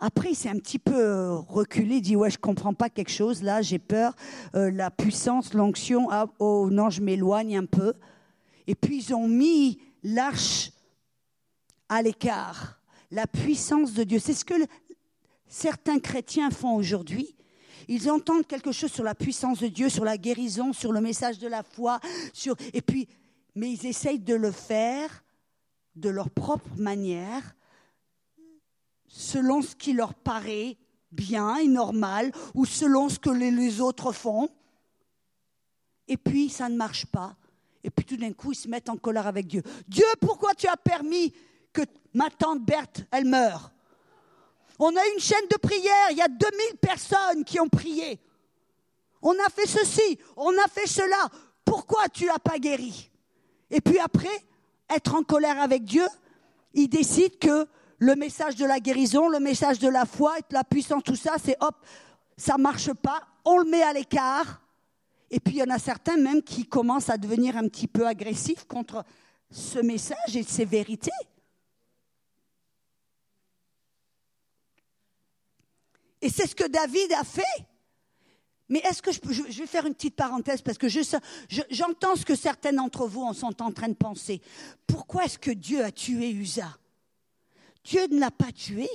Après, il s'est un petit peu euh, reculé, il dit ouais, je comprends pas quelque chose là, j'ai peur, euh, la puissance, l'onction, ah, oh non, je m'éloigne un peu. Et puis ils ont mis l'arche à l'écart, la puissance de Dieu. C'est ce que certains chrétiens font aujourd'hui. Ils entendent quelque chose sur la puissance de Dieu, sur la guérison, sur le message de la foi, sur et puis mais ils essayent de le faire de leur propre manière selon ce qui leur paraît bien et normal ou selon ce que les autres font. Et puis ça ne marche pas. Et puis tout d'un coup, ils se mettent en colère avec Dieu. Dieu, pourquoi tu as permis que ma tante Berthe, elle meure On a une chaîne de prière, il y a 2000 personnes qui ont prié. On a fait ceci, on a fait cela. Pourquoi tu n'as pas guéri? Et puis après, être en colère avec Dieu, il décide que le message de la guérison, le message de la foi, la puissance, tout ça, c'est hop, ça marche pas, on le met à l'écart. Et puis il y en a certains même qui commencent à devenir un petit peu agressifs contre ce message et ces vérités. Et c'est ce que David a fait. Mais est-ce que je, peux, je, vais faire une petite parenthèse parce que j'entends ce que certains d'entre vous en sont en train de penser. Pourquoi est-ce que Dieu a tué Usa? Dieu ne l'a pas tué.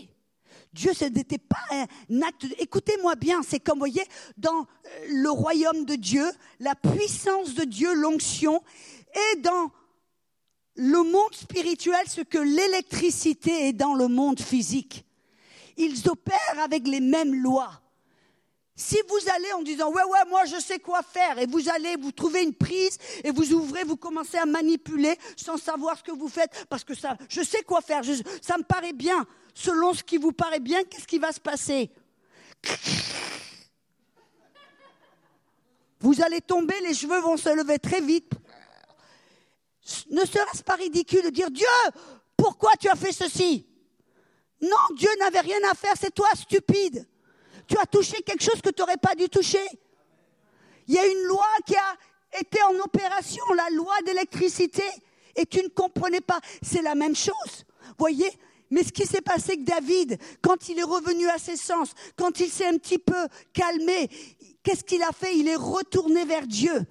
Dieu, ce n'était pas un acte. Écoutez-moi bien, c'est comme, vous voyez, dans euh, le royaume de Dieu, la puissance de Dieu, l'onction, et dans le monde spirituel ce que l'électricité est dans le monde physique. Ils opèrent avec les mêmes lois. Si vous allez en disant ouais ouais moi je sais quoi faire et vous allez vous trouver une prise et vous ouvrez vous commencez à manipuler sans savoir ce que vous faites parce que je sais quoi faire ça me paraît bien. Selon ce qui vous paraît bien qu'est-ce qui va se passer? Vous allez tomber les cheveux vont se lever très vite. Ne serait-ce pas ridicule de dire Dieu pourquoi tu as fait ceci? Non Dieu n'avait rien à faire c'est toi stupide tu as touché quelque chose que tu n'aurais pas dû toucher. Il y a une loi qui a été en opération, la loi d'électricité, et tu ne comprenais pas. C'est la même chose. Voyez mais ce qui s'est passé avec David, quand il est revenu à ses sens, quand il s'est un petit peu calmé, qu'est-ce qu'il a fait? Il est retourné vers Dieu.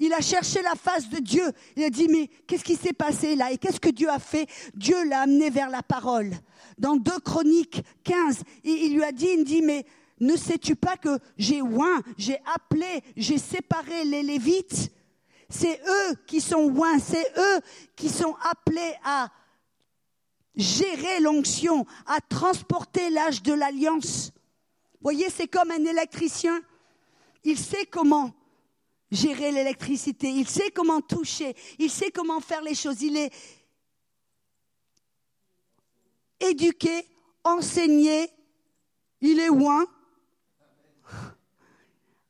Il a cherché la face de Dieu. Il a dit, mais qu'est-ce qui s'est passé là? Et qu'est-ce que Dieu a fait? Dieu l'a amené vers la parole dans 2 Chroniques 15, il lui a dit, il dit, mais ne sais-tu pas que j'ai oint, j'ai appelé, j'ai séparé les Lévites? C'est eux qui sont oints, c'est eux qui sont appelés à gérer l'onction, à transporter l'âge de l'alliance. Voyez, c'est comme un électricien. Il sait comment gérer l'électricité, il sait comment toucher, il sait comment faire les choses. Il est, éduqué, enseigné, il est oint.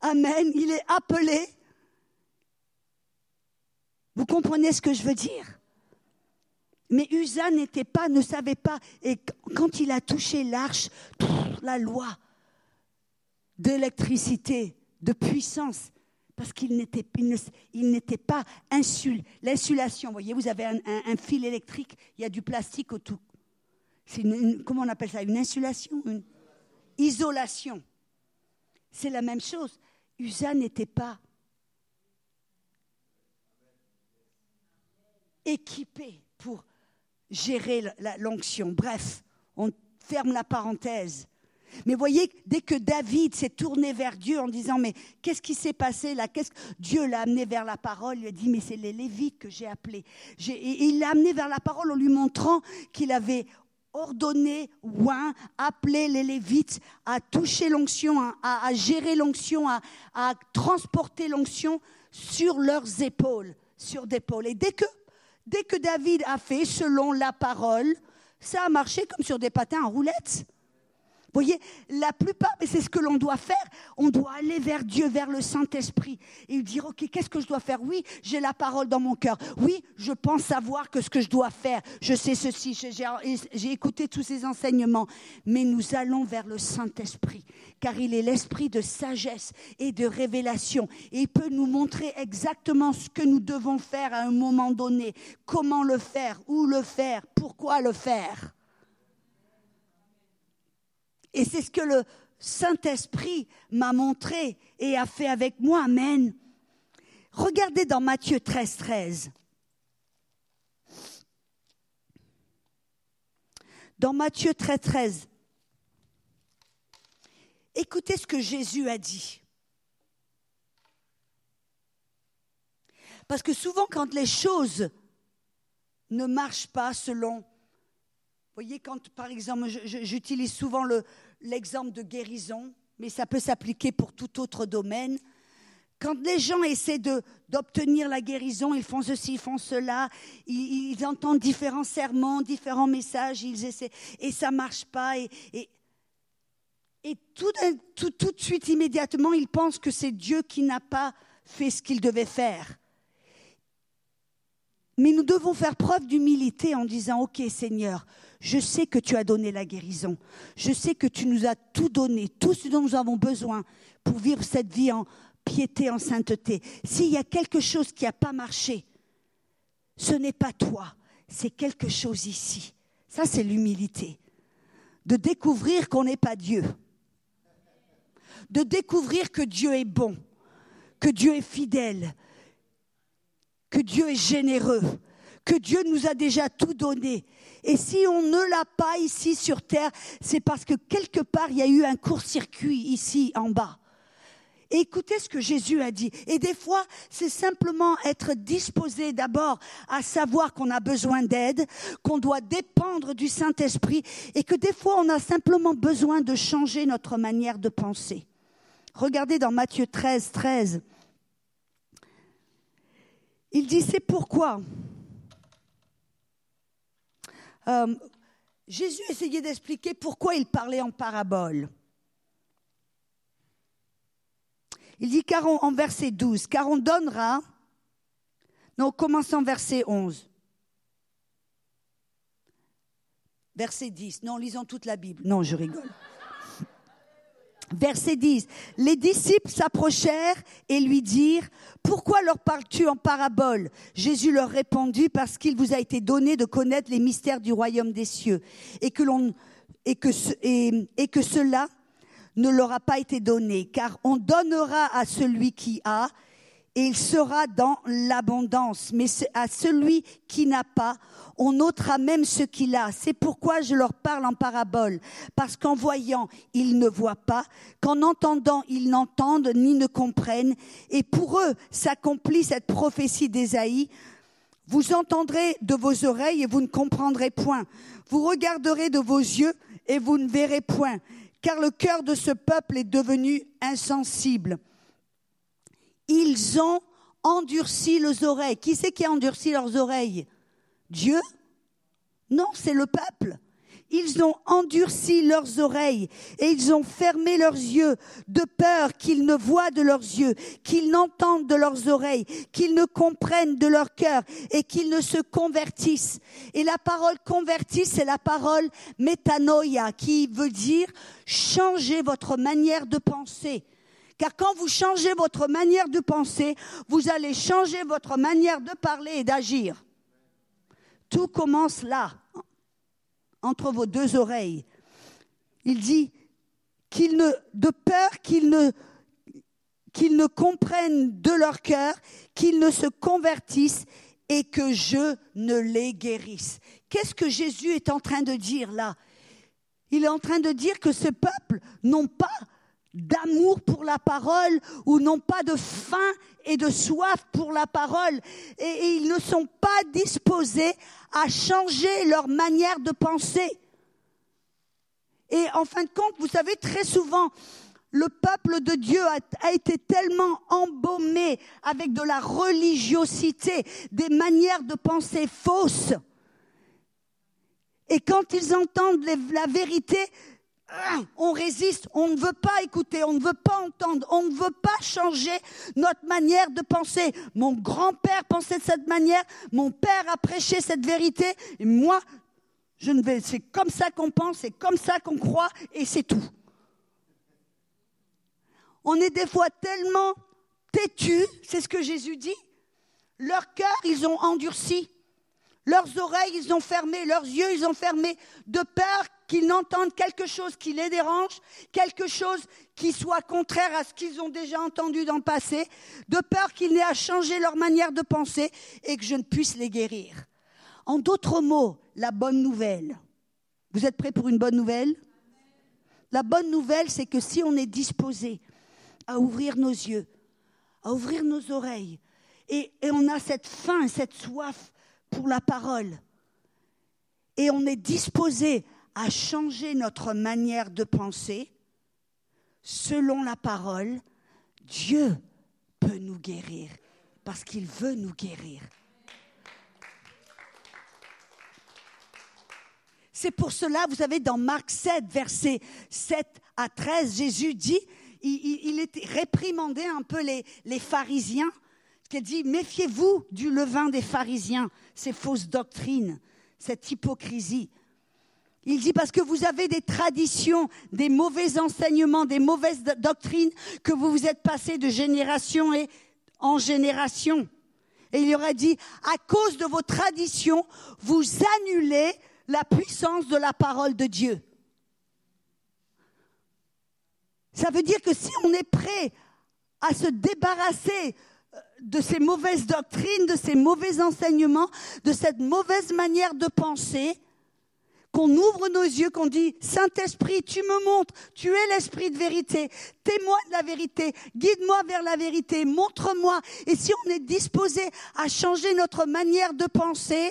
Amen, il est appelé. Vous comprenez ce que je veux dire? Mais Usa n'était pas, ne savait pas. Et quand il a touché l'arche, la loi d'électricité, de puissance, parce qu'il n'était, pas insul. L'insulation, voyez, vous avez un, fil électrique, il y a du plastique autour. C'est comment on appelle ça Une insulation Une isolation. C'est la même chose. Usa n'était pas équipé pour gérer l'onction. Bref, on ferme la parenthèse. Mais voyez, dès que David s'est tourné vers Dieu en disant, mais qu'est-ce qui s'est passé là? Qu'est-ce... Dieu l'a amené vers la parole, il lui a dit, mais c'est les Lévites que j'ai appelés. Et il l'a amené vers la parole en lui montrant qu'il avait ordonner, oint, appeler les Lévites à toucher l'onction, à, gérer l'onction, à, transporter l'onction sur leurs épaules, sur d'épaule. Et dès que, dès que David a fait selon la parole, ça a marché comme sur des patins en roulettes. Vous voyez, la plupart, mais c'est ce que l'on doit faire, on doit aller vers Dieu, vers le Saint-Esprit, et dire, OK, qu'est-ce que je dois faire? Oui, j'ai la parole dans mon cœur. Oui, je pense savoir que ce que je dois faire, je sais ceci, j'ai écouté tous ces enseignements, mais nous allons vers le Saint-Esprit, car il est l'esprit de sagesse et de révélation, et il peut nous montrer exactement ce que nous devons faire à un moment donné, comment le faire, où le faire, pourquoi le faire? Et c'est ce que le Saint-Esprit m'a montré et a fait avec moi. Amen. Regardez dans Matthieu 13, 13. Dans Matthieu 13, 13, écoutez ce que Jésus a dit. Parce que souvent, quand les choses ne marchent pas selon voyez, quand par exemple, j'utilise souvent le, l'exemple de guérison, mais ça peut s'appliquer pour tout autre domaine. Quand les gens essaient d'obtenir la guérison, ils font ceci, ils font cela, ils, entendent différents serments, différents messages, ils essaient, et ça ne marche pas. Et, tout de suite, immédiatement, ils pensent que c'est Dieu qui n'a pas fait ce qu'il devait faire. Mais nous devons faire preuve d'humilité en disant, OK Seigneur, je sais que tu as donné la guérison. Je sais que tu nous as tout donné, tout ce dont nous avons besoin pour vivre cette vie en, piété, en sainteté. S'il y a quelque chose qui n'a pas marché, ce n'est pas toi, c'est quelque chose ici. Ça, c'est l'humilité. De découvrir qu'on n'est pas Dieu. De découvrir que Dieu est bon, que Dieu est fidèle, que Dieu est généreux, que Dieu nous a déjà tout donné. Et si on ne l'a pas ici sur terre, c'est parce que quelque part, il y a eu un court-circuit ici en bas écoutez ce que Jésus a dit. Et des fois, c'est simplement être disposé d'abord à savoir qu'on a besoin d'aide, qu'on doit dépendre du Saint-Esprit et que des fois, on a simplement besoin de changer notre manière de penser. Regardez dans Matthieu 13, 13. Il dit, c'est pourquoi? Euh, Jésus essayait d'expliquer pourquoi il parlait en parabole. Il dit car en verset 12, car on donnera, non, commençons verset 11. Verset 10, non, lisons toute la Bible. Non, je rigole. Verset 10. Les disciples s'approchèrent et lui dirent, Pourquoi leur parles-tu en parabole? Jésus leur répondit, Parce qu'il vous a été donné de connaître les mystères du royaume des cieux, et que, et que cela ne leur a pas été donné, car on donnera à celui qui a, et il sera dans l'abondance. Mais à celui qui n'a pas, on ôtera même ce qu'il a. C'est pourquoi je leur parle en parabole, parce qu'en voyant, ils ne voient pas, qu'en entendant, ils n'entendent ni ne comprennent, et pour eux s'accomplit cette prophétie d'Ésaïe. Vous entendrez de vos oreilles et vous ne comprendrez point. Vous regarderez de vos yeux et vous ne verrez point car le cœur de ce peuple est devenu insensible. Ils ont endurci leurs oreilles. Qui c'est qui a endurci leurs oreilles? Dieu? Non, c'est le peuple. Ils ont endurci leurs oreilles et ils ont fermé leurs yeux de peur qu'ils ne voient de leurs yeux, qu'ils n'entendent de leurs oreilles, qu'ils ne comprennent de leur cœur et qu'ils ne se convertissent. Et la parole convertie, c'est la parole métanoïa qui veut dire changer votre manière de penser. Car quand vous changez votre manière de penser, vous allez changer votre manière de parler et d'agir. Tout commence là, entre vos deux oreilles. Il dit qu'il ne, de peur qu'ils ne, comprennent de leur cœur, qu'ils ne se convertissent et que je ne les guérisse. Qu'est-ce que Jésus est en train de dire là? Il est en train de dire que ce peuple n'ont pas d'amour pour la parole ou n'ont pas de faim et de soif pour la parole et, ils ne sont pas disposés à changer leur manière de penser. Et en fin de compte, vous savez, très souvent, le peuple de Dieu a, a, été tellement embaumé avec de la religiosité, des manières de penser fausses. Et quand ils entendent la vérité, on résiste, on ne veut pas écouter, on ne veut pas entendre, on ne veut pas changer notre manière de penser. Mon grand-père pensait de cette manière, mon père a prêché cette vérité, et moi, je ne c'est comme ça qu'on pense, c'est comme ça qu'on croit, et c'est tout. On est des fois tellement têtus, c'est ce que Jésus dit, leur cœur, ils ont endurci. Leurs oreilles, ils ont fermé, leurs yeux, ils ont fermé, de peur qu'ils n'entendent quelque chose qui les dérange, quelque chose qui soit contraire à ce qu'ils ont déjà entendu dans le passé, de peur qu'ils n'aient à changer leur manière de penser et que je ne puisse les guérir. En d'autres mots, la bonne nouvelle. Vous êtes prêts pour une bonne nouvelle? La bonne nouvelle, c'est que si on est disposé à ouvrir nos yeux, à ouvrir nos oreilles, et, et on a cette faim, cette soif pour la parole, et on est disposé à changer notre manière de penser selon la parole, Dieu peut nous guérir parce qu'il veut nous guérir. C'est pour cela, vous savez, dans Marc 7, versets 7 à 13, Jésus dit, il, était réprimandé un peu les, les pharisiens, qu'il dit, méfiez-vous du levain des pharisiens, ces fausses doctrines, cette hypocrisie. Il dit parce que vous avez des traditions, des mauvais enseignements, des mauvaises doctrines que vous vous êtes passés de génération et en génération. Et il aurait dit, à cause de vos traditions, vous annulez la puissance de la parole de Dieu. Ça veut dire que si on est prêt à se débarrasser euh, de ces mauvaises doctrines, de ces mauvais enseignements, de cette mauvaise manière de penser, qu'on ouvre nos yeux, qu'on dit, Saint-Esprit, tu me montres, tu es l'Esprit de vérité, témoin de la vérité, guide-moi vers la vérité, montre-moi. Et si on est disposé à changer notre manière de penser,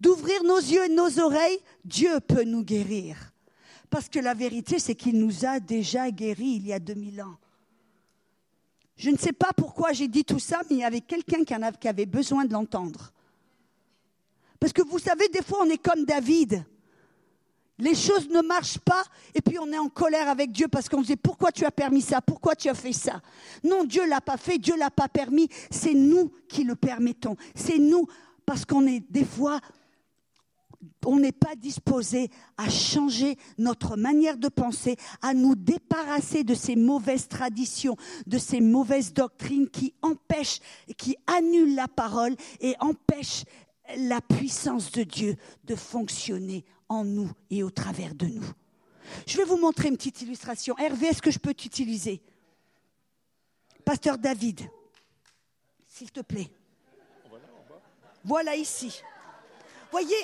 d'ouvrir nos yeux et nos oreilles, Dieu peut nous guérir. Parce que la vérité, c'est qu'il nous a déjà guéris il y a 2000 ans. Je ne sais pas pourquoi j'ai dit tout ça, mais il y avait quelqu'un qui avait besoin de l'entendre. Parce que vous savez, des fois, on est comme David. Les choses ne marchent pas et puis on est en colère avec Dieu parce qu'on se dit pourquoi tu as permis ça, pourquoi tu as fait ça? Non, Dieu l'a pas fait, Dieu l'a pas permis, c'est nous qui le permettons. C'est nous parce qu'on est des fois on n'est pas disposé à changer notre manière de penser, à nous débarrasser de ces mauvaises traditions, de ces mauvaises doctrines qui empêchent, qui annulent la parole et empêchent la puissance de Dieu de fonctionner en nous et au travers de nous. Je vais vous montrer une petite illustration. Hervé, est-ce que je peux t'utiliser? Pasteur David, s'il te plaît. Voilà ici. Voyez,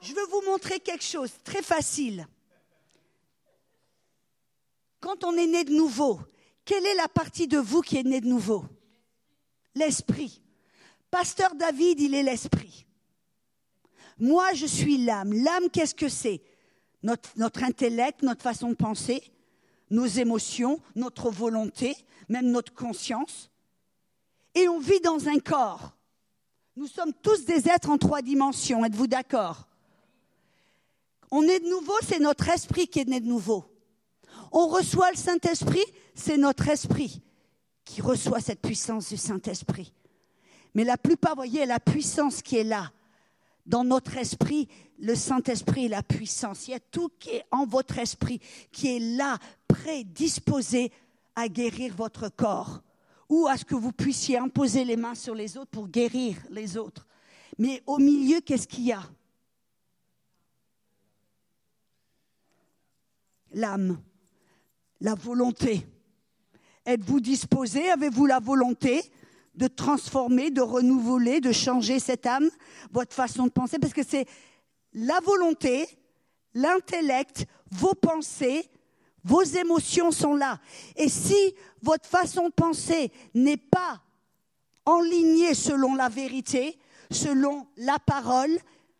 je veux vous montrer quelque chose très facile. Quand on est né de nouveau, quelle est la partie de vous qui est née de nouveau? L'esprit. Pasteur David, il est l'esprit. Moi, je suis l'âme. L'âme, qu'est-ce que c'est? Notre, intellect, notre façon de penser, nos émotions, notre volonté, même notre conscience. Et on vit dans un corps. Nous sommes tous des êtres en trois dimensions. Êtes-vous d'accord? On est de nouveau, c'est notre esprit qui est né de nouveau. On reçoit le Saint-Esprit, c'est notre esprit qui reçoit cette puissance du Saint-Esprit. Mais la plupart, voyez, la puissance qui est là, dans notre esprit, le Saint-Esprit la puissance. Il y a tout qui est en votre esprit, qui est là, prédisposé à guérir votre corps ou à ce que vous puissiez imposer les mains sur les autres pour guérir les autres. Mais au milieu, qu'est-ce qu'il y a? L'âme, la volonté. Êtes-vous disposé? Avez-vous la volonté? De transformer, de renouveler, de changer cette âme, votre façon de penser, parce que c'est la volonté, l'intellect, vos pensées, vos émotions sont là. Et si votre façon de penser n'est pas enlignée selon la vérité, selon la parole,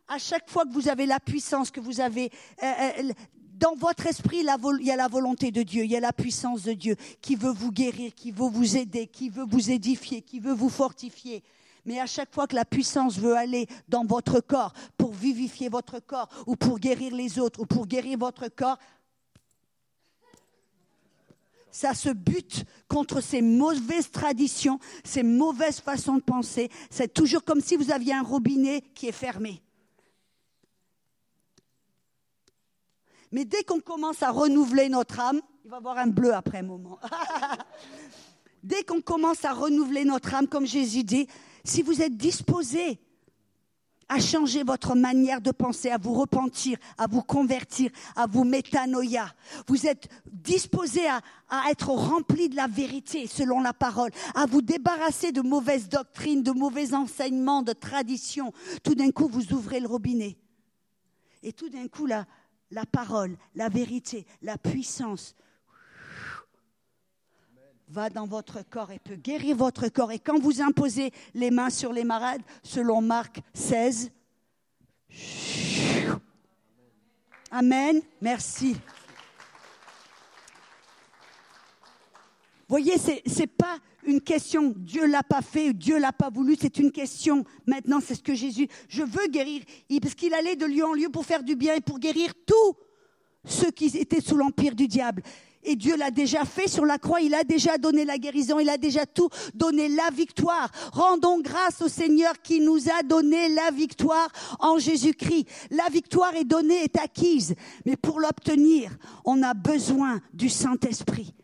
à chaque fois que vous avez la puissance, que vous avez euh, euh, dans votre esprit, il y a la volonté de Dieu, il y a la puissance de Dieu qui veut vous guérir, qui veut vous aider, qui veut vous édifier, qui veut vous fortifier. Mais à chaque fois que la puissance veut aller dans votre corps pour vivifier votre corps ou pour guérir les autres ou pour guérir votre corps, ça se bute contre ces mauvaises traditions, ces mauvaises façons de penser. C'est toujours comme si vous aviez un robinet qui est fermé. Mais dès qu'on commence à renouveler notre âme, il va y avoir un bleu après un moment. dès qu'on commence à renouveler notre âme, comme Jésus dit, si vous êtes disposé à changer votre manière de penser, à vous repentir, à vous convertir, à vous métanoïa. Vous êtes disposé à, à, être rempli de la vérité selon la parole, à vous débarrasser de mauvaises doctrines, de mauvais enseignements, de traditions. Tout d'un coup, vous ouvrez le robinet. Et tout d'un coup, là, la parole, la vérité, la puissance va dans votre corps et peut guérir votre corps. Et quand vous imposez les mains sur les malades, selon Marc 16, Amen. Merci. Voyez, c'est n'est pas une question Dieu l'a pas fait, Dieu l'a pas voulu, c'est une question maintenant, c'est ce que Jésus, je veux guérir, parce qu'il allait de lieu en lieu pour faire du bien et pour guérir tous ceux qui étaient sous l'empire du diable. Et Dieu l'a déjà fait sur la croix, il a déjà donné la guérison, il a déjà tout donné la victoire. Rendons grâce au Seigneur qui nous a donné la victoire en Jésus-Christ. La victoire est donnée, est acquise, mais pour l'obtenir, on a besoin du Saint-Esprit.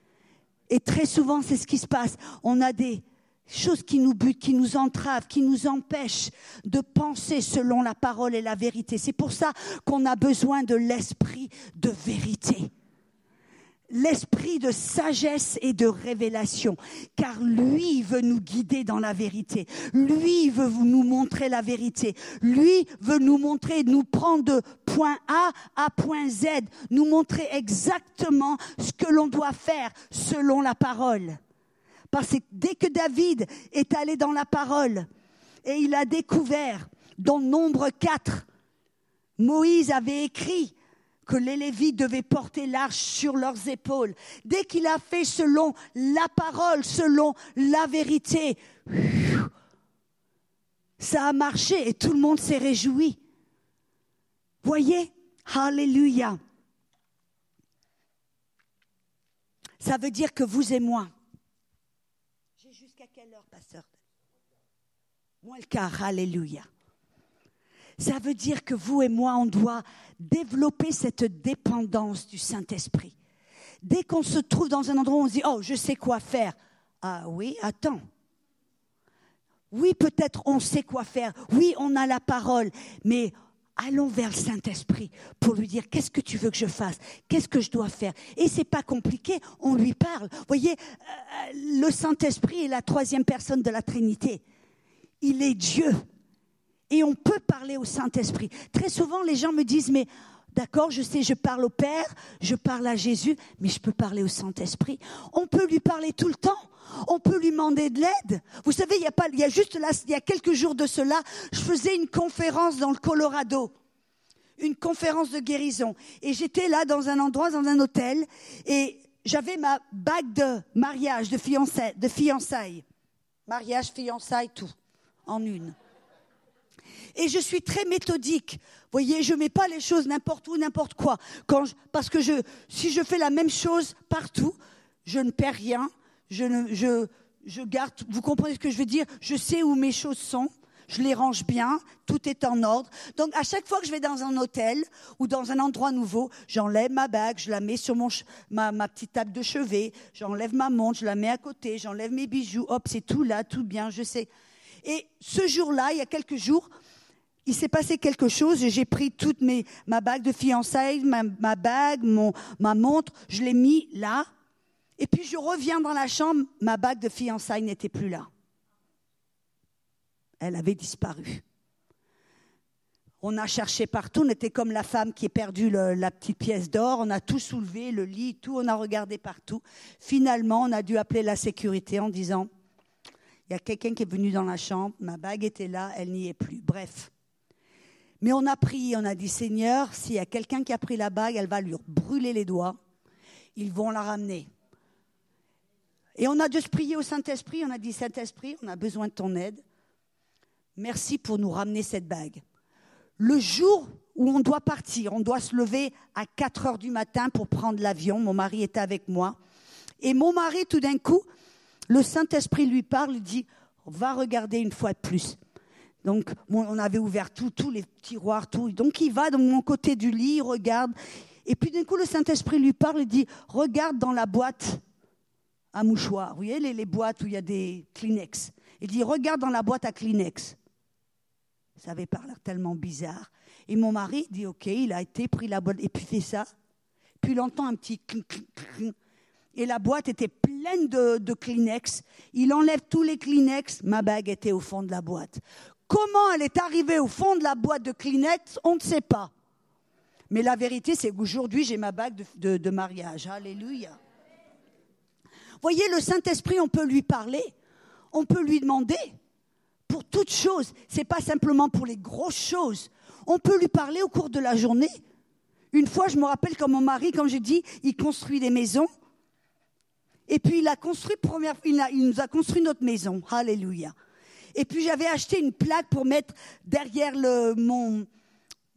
Et très souvent, c'est ce qui se passe. On a des choses qui nous butent, qui nous entravent, qui nous empêchent de penser selon la parole et la vérité. C'est pour ça qu'on a besoin de l'esprit de vérité l'esprit de sagesse et de révélation, car lui veut nous guider dans la vérité. Lui veut nous montrer la vérité. Lui veut nous montrer, nous prendre de point A à point Z, nous montrer exactement ce que l'on doit faire selon la parole. Parce que dès que David est allé dans la parole et il a découvert dans Nombre 4, Moïse avait écrit que les Lévites devaient porter l'arche sur leurs épaules. Dès qu'il a fait selon la parole, selon la vérité, ça a marché et tout le monde s'est réjoui. Voyez? Alléluia. Ça veut dire que vous et moi. J'ai jusqu'à quelle heure, pasteur? Moins le quart, Alléluia. Ça veut dire que vous et moi, on doit développer cette dépendance du Saint-Esprit. Dès qu'on se trouve dans un endroit où on se dit, oh, je sais quoi faire. Ah oui, attends. Oui, peut-être on sait quoi faire. Oui, on a la parole. Mais allons vers le Saint-Esprit pour lui dire qu'est-ce que tu veux que je fasse? Qu'est-ce que je dois faire? Et c'est pas compliqué, on lui parle. Vous voyez, euh, le Saint-Esprit est la troisième personne de la Trinité. Il est Dieu. Et on peut parler au Saint-Esprit. Très souvent, les gens me disent, mais d'accord, je sais, je parle au Père, je parle à Jésus, mais je peux parler au Saint-Esprit. On peut lui parler tout le temps. On peut lui demander de l'aide. Vous savez, il y a pas, il y a juste là, il y a quelques jours de cela, je faisais une conférence dans le Colorado une conférence de guérison. Et j'étais là dans un endroit, dans un hôtel, et j'avais ma bague de mariage, de fiançailles, de fiançailles. Mariage, fiançailles, tout, en une. Et je suis très méthodique. Vous voyez, je mets pas les choses n'importe où, n'importe quoi. parce que je, si je fais la même chose partout, je ne perds rien. Je, je, je garde. Vous comprenez ce que je veux dire? Je sais où mes choses sont. Je les range bien, tout est en ordre. Donc à chaque fois que je vais dans un hôtel ou dans un endroit nouveau, j'enlève ma bague, je la mets sur mon ma, ma petite table de chevet, j'enlève ma montre, je la mets à côté, j'enlève mes bijoux, hop, c'est tout là, tout bien, je sais. Et ce jour-là, il y a quelques jours, il s'est passé quelque chose, j'ai pris toute ma bague de fiançailles, ma, bague, ma montre, je l'ai mis là, et puis je reviens dans la chambre, ma bague de fiançailles n'était plus là. Elle avait disparu. On a cherché partout, on était comme la femme qui a perdu la petite pièce d'or, on a tout soulevé, le lit, tout, on a regardé partout. Finalement, on a dû appeler la sécurité en disant, il y a quelqu'un qui est venu dans la chambre, ma bague était là, elle n'y est plus. Bref. Mais on a prié, on a dit Seigneur, s'il y a quelqu'un qui a pris la bague, elle va lui brûler les doigts. Ils vont la ramener. Et on a se prier au Saint-Esprit. On a dit Saint-Esprit, on a besoin de ton aide. Merci pour nous ramener cette bague. Le jour où on doit partir, on doit se lever à 4 heures du matin pour prendre l'avion. Mon mari était avec moi. Et mon mari, tout d'un coup, le Saint-Esprit lui parle, il dit, va regarder une fois de plus. Donc, on avait ouvert tous les tiroirs, tout. Donc, il va de mon côté du lit, il regarde. Et puis, d'un coup, le Saint-Esprit lui parle et dit Regarde dans la boîte à mouchoir. Vous voyez les, boîtes où il y a des Kleenex Il dit Regarde dans la boîte à Kleenex. Ça avait l'air tellement bizarre. Et mon mari dit Ok, il a été, pris la boîte, et puis fait ça. Puis il entend un petit et la boîte était pleine de, Kleenex. Il enlève tous les Kleenex, ma bague était au fond de la boîte. Comment elle est arrivée au fond de la boîte de Kleenex, on ne sait pas. Mais la vérité, c'est qu'aujourd'hui, j'ai ma bague de, mariage. Alléluia. Voyez, le Saint-Esprit, on peut lui parler, on peut lui demander pour toutes choses. Ce n'est pas simplement pour les grosses choses. On peut lui parler au cours de la journée. Une fois, je me rappelle quand mon mari, comme je dis, il construit des maisons. Et puis il a construit première, il nous a construit notre maison. Alléluia. Et puis j'avais acheté une plaque pour mettre derrière le, mon,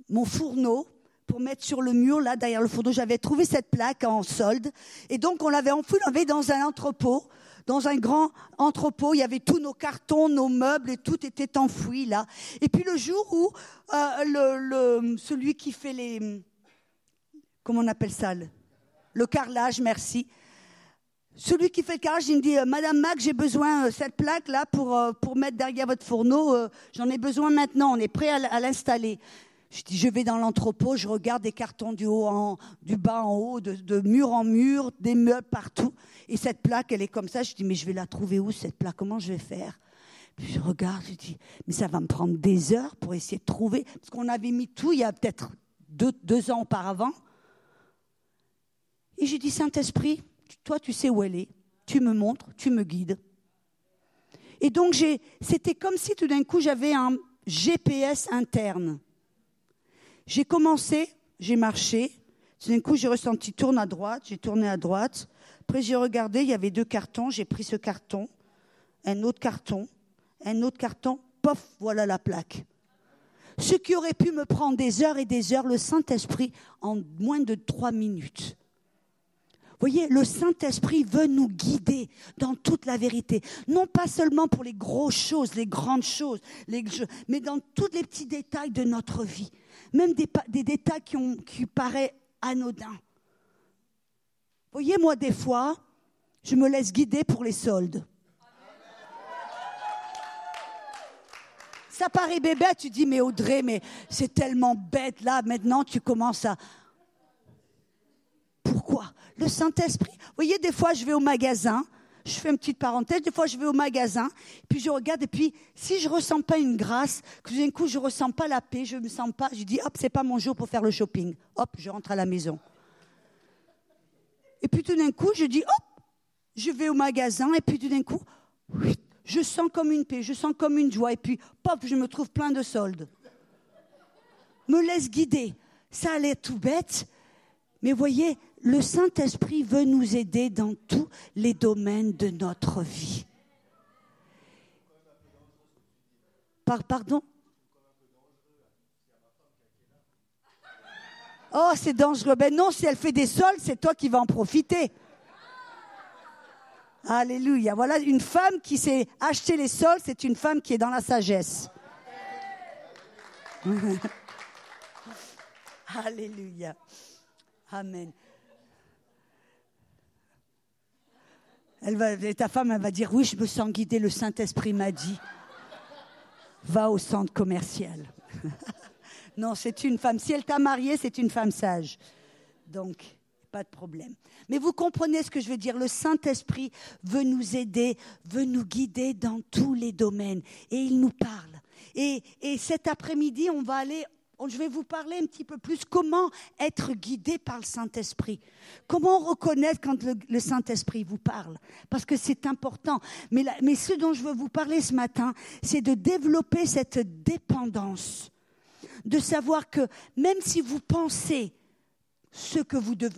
mon fourneau, pour mettre sur le mur, là, derrière le fourneau. J'avais trouvé cette plaque en solde. Et donc on l'avait enfouie, on l'avait dans un entrepôt dans un grand entrepôt. Il y avait tous nos cartons, nos meubles et tout était enfoui là. Et puis le jour où euh, le, celui qui fait les, comment on appelle ça, le, carrelage, merci. Celui qui fait le carrelage, il me dit, euh, Madame Mac, j'ai besoin euh, cette plaque là pour, pour mettre derrière votre fourneau. J'en ai besoin maintenant. On est prêt à l'installer. Je dis, je vais dans l'entrepôt, je regarde des cartons du haut en, du bas en haut, de, mur en mur, des meubles partout. Et cette plaque, elle est comme ça. Je dis, mais je vais la trouver où cette plaque Comment je vais faire? Puis je regarde, je dis, mais ça va me prendre des heures pour essayer de trouver. Parce qu'on avait mis tout il y a peut-être deux, deux ans auparavant. Et j'ai dit, Saint-Esprit, toi, tu sais où elle est. Tu me montres, tu me guides. Et donc, c'était comme si tout d'un coup, j'avais un GPS interne. J'ai commencé, j'ai marché. Tout d'un coup, j'ai ressenti tourne à droite, j'ai tourné à droite. Après, j'ai regardé, il y avait deux cartons, j'ai pris ce carton, un autre carton, un autre carton, pof, voilà la plaque. Ce qui aurait pu me prendre des heures et des heures, le Saint-Esprit, en moins de trois minutes. Voyez, le Saint-Esprit veut nous guider dans toute la vérité. Non pas seulement pour les grosses choses, les grandes choses, mais dans tous les petits détails de notre vie même des, détails qui, ont, qui paraissent anodins. Voyez, moi, des fois, je me laisse guider pour les soldes. Ça paraît bébé, tu dis, mais Audrey, mais c'est tellement bête là, maintenant tu commences à... Le Saint-Esprit. Vous voyez, des fois, je vais au magasin, je fais une petite parenthèse, des fois je vais au magasin, puis je regarde, et puis si je ressens pas une grâce, que d'un coup je ressens pas la paix, je me sens pas, je dis hop, c'est pas mon jour pour faire le shopping. Hop, je rentre à la maison. Et puis tout d'un coup, je dis hop, je vais au magasin, et puis tout d'un coup, je sens comme une paix, je sens comme une joie, et puis pop, je me trouve plein de soldes. Me laisse guider. Ça allait tout bête, mais voyez, le Saint-Esprit veut nous aider dans tous les domaines de notre vie. Par, pardon? Oh, c'est dangereux. Ben non, si elle fait des sols, c'est toi qui vas en profiter. Alléluia. Voilà une femme qui s'est acheté les sols, c'est une femme qui est dans la sagesse. Alléluia. Amen. Elle va, ta femme, elle va dire, oui, je me sens guidée, le Saint-Esprit m'a dit, va au centre commercial. non, c'est une femme. Si elle t'a mariée, c'est une femme sage. Donc, pas de problème. Mais vous comprenez ce que je veux dire. Le Saint-Esprit veut nous aider, veut nous guider dans tous les domaines. Et il nous parle. Et, et cet après-midi, on va aller je vais vous parler un petit peu plus comment être guidé par le Saint-Esprit. Comment reconnaître quand le, Saint-Esprit vous parle. Parce que c'est important. Mais, ce dont je veux vous parler ce matin, c'est de développer cette dépendance. De savoir que même si vous pensez ce que vous devez,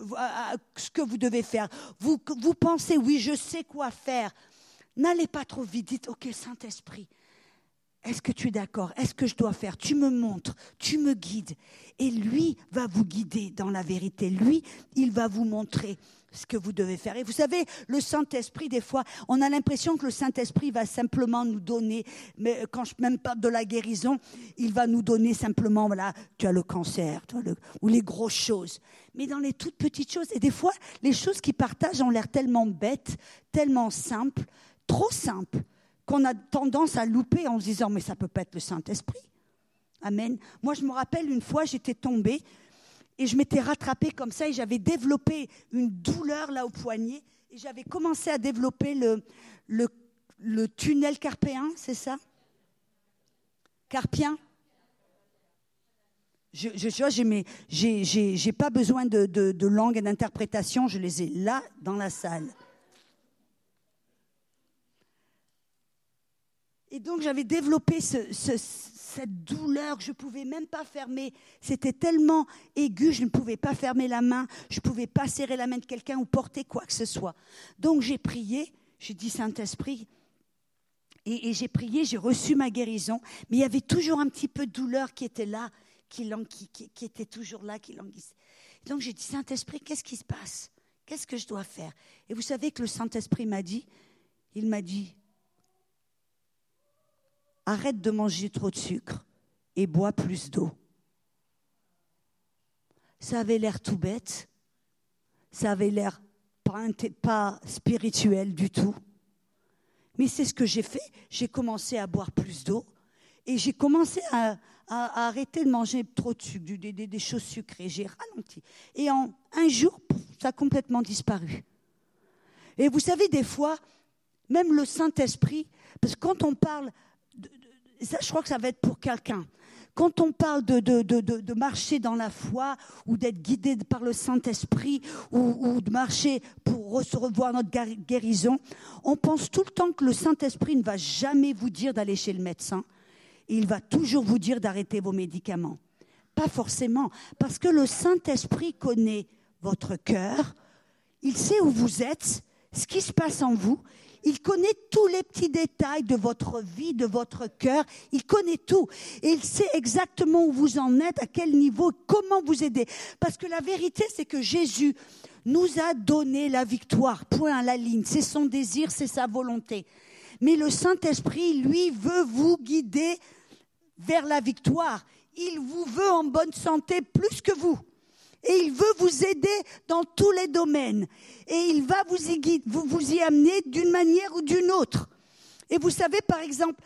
ce que vous devez faire, vous, vous pensez, oui, je sais quoi faire, n'allez pas trop vite. Dites, OK, Saint-Esprit, est-ce que tu es d'accord? Est-ce que je dois faire? Tu me montres, tu me guides. Et lui va vous guider dans la vérité. Lui, il va vous montrer ce que vous devez faire. Et vous savez, le Saint-Esprit, des fois, on a l'impression que le Saint-Esprit va simplement nous donner, mais quand je même pas de la guérison, il va nous donner simplement, voilà, tu as le cancer, ou les grosses choses. Mais dans les toutes petites choses, et des fois, les choses qu'il partage ont l'air tellement bêtes, tellement simples, trop simples qu'on a tendance à louper en se disant mais ça peut pas être le Saint-Esprit. Amen. Moi je me rappelle une fois j'étais tombée et je m'étais rattrapée comme ça et j'avais développé une douleur là au poignet et j'avais commencé à développer le, tunnel carpéen, c'est ça? Carpien? Je, je, j'ai pas besoin de langue et d'interprétation, je les ai là dans la salle. Et donc j'avais développé ce, cette douleur que je ne pouvais même pas fermer. C'était tellement aigu, je ne pouvais pas fermer la main, je ne pouvais pas serrer la main de quelqu'un ou porter quoi que ce soit. Donc j'ai prié, j'ai dit Saint-Esprit, et, j'ai prié, j'ai reçu ma guérison, mais il y avait toujours un petit peu de douleur qui était là, qui, qui était toujours là, qui languissait. Donc j'ai dit Saint-Esprit, qu'est-ce qui se passe? Qu'est-ce que je dois faire? Et vous savez que le Saint-Esprit m'a dit, il m'a dit, arrête de manger trop de sucre et bois plus d'eau. Ça avait l'air tout bête, ça avait l'air pas, spirituel du tout. Mais c'est ce que j'ai fait. J'ai commencé à boire plus d'eau et j'ai commencé à, arrêter de manger trop de sucre, des, des choses sucrées. J'ai ralenti. Et en un jour, ça a complètement disparu. Et vous savez, des fois, même le Saint-Esprit, parce que quand on parle ça, je crois que ça va être pour quelqu'un. Quand on parle de, de, de, de, marcher dans la foi ou d'être guidé par le Saint-Esprit ou, ou, de marcher pour recevoir notre guérison, on pense tout le temps que le Saint-Esprit ne va jamais vous dire d'aller chez le médecin. Il va toujours vous dire d'arrêter vos médicaments. Pas forcément, parce que le Saint-Esprit connaît votre cœur, il sait où vous êtes, ce qui se passe en vous, il connaît tous les petits détails de votre vie, de votre cœur. Il connaît tout. Et il sait exactement où vous en êtes, à quel niveau, comment vous aider. Parce que la vérité, c'est que Jésus nous a donné la victoire. Point à la ligne. C'est son désir, c'est sa volonté. Mais le Saint-Esprit, lui, veut vous guider vers la victoire. Il vous veut en bonne santé plus que vous et il veut vous aider dans tous les domaines. Et il va vous y, amener d'une manière ou d'une autre. Et vous savez, par exemple,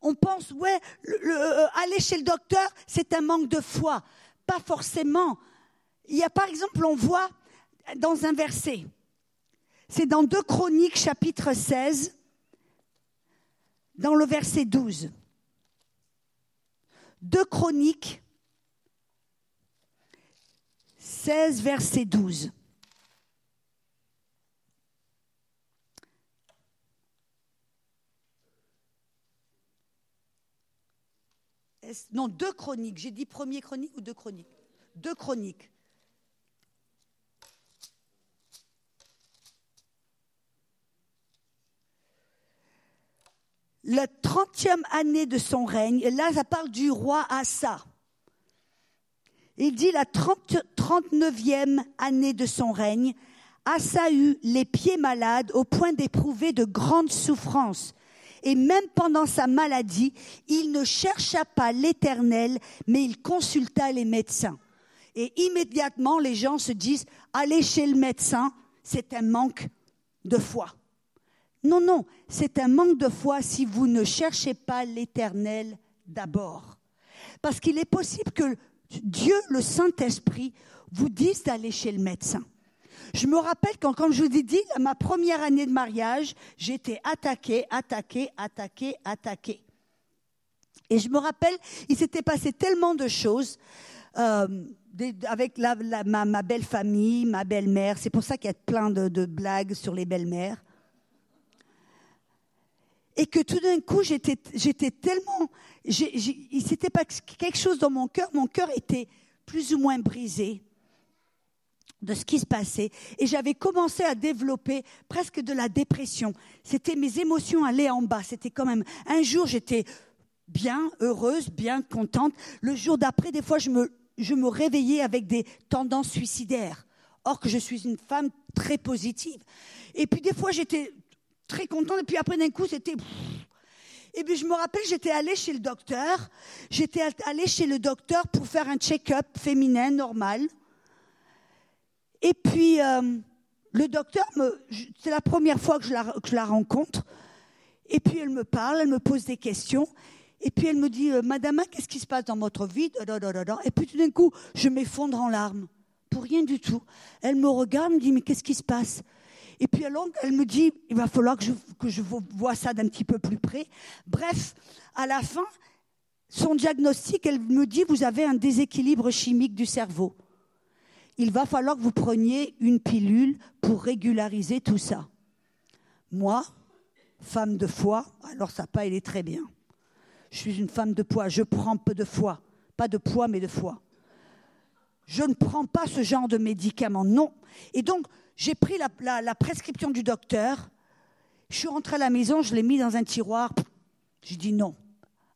on pense, ouais, euh, aller chez le docteur, c'est un manque de foi. Pas forcément. Il y a, par exemple, on voit dans un verset, c'est dans 2 Chroniques, chapitre 16, dans le verset 12. 2 Chroniques, 16, verset 12. Non, deux chroniques. J'ai dit premier chronique ou deux chroniques? Deux chroniques. La trentième année de son règne, là ça parle du roi Assa. Il dit la 39e année de son règne, Asa eut les pieds malades au point d'éprouver de grandes souffrances. Et même pendant sa maladie, il ne chercha pas l'Éternel, mais il consulta les médecins. Et immédiatement, les gens se disent, aller chez le médecin, c'est un manque de foi. Non, non, c'est un manque de foi si vous ne cherchez pas l'Éternel d'abord. Parce qu'il est possible que Dieu, le Saint-Esprit, vous dise d'aller chez le médecin. Je me rappelle quand, comme je vous ai dit, ma première année de mariage, j'étais attaquée, attaquée, attaquée, attaquée. Et je me rappelle, il s'était passé tellement de choses euh, avec ma, belle famille, ma belle-mère. C'est pour ça qu'il y a plein de blagues sur les belles-mères et que tout d'un coup, j'étais, tellement, il s'était pas quelque chose dans mon cœur, mon cœur était plus ou moins brisé de ce qui se passait et j'avais commencé à développer presque de la dépression. C'était mes émotions allaient en bas. C'était quand même un jour j'étais bien heureuse, bien contente. Le jour d'après, des fois, je me, je me réveillais avec des tendances suicidaires. Or que je suis une femme très positive. Et puis des fois, j'étais très contente. Et puis après, d'un coup, c'était. Et puis je me rappelle, j'étais allée chez le docteur. J'étais allée chez le docteur pour faire un check-up féminin normal. Et puis euh, le docteur, c'est la première fois que je, la, que je, la, rencontre. Et puis elle me parle, elle me pose des questions. Et puis elle me dit, euh, Madame, qu'est-ce qui se passe dans votre vie? Et puis tout d'un coup, je m'effondre en larmes. Pour rien du tout. Elle me regarde, me dit, mais qu'est-ce qui se passe? Et puis alors, elle me dit, il va falloir que je, que je vois ça d'un petit peu plus près. Bref, à la fin, son diagnostic, elle me dit, vous avez un déséquilibre chimique du cerveau. Il va falloir que vous preniez une pilule pour régulariser tout ça. Moi, femme de foi, alors ça pas, elle est très bien. Je suis une femme de poids, je prends peu de foi. Pas de poids, mais de foi. Je ne prends pas ce genre de médicaments, non. Et donc, j'ai pris la, prescription du docteur. Je suis rentrée à la maison, je l'ai mis dans un tiroir. J'ai dit non,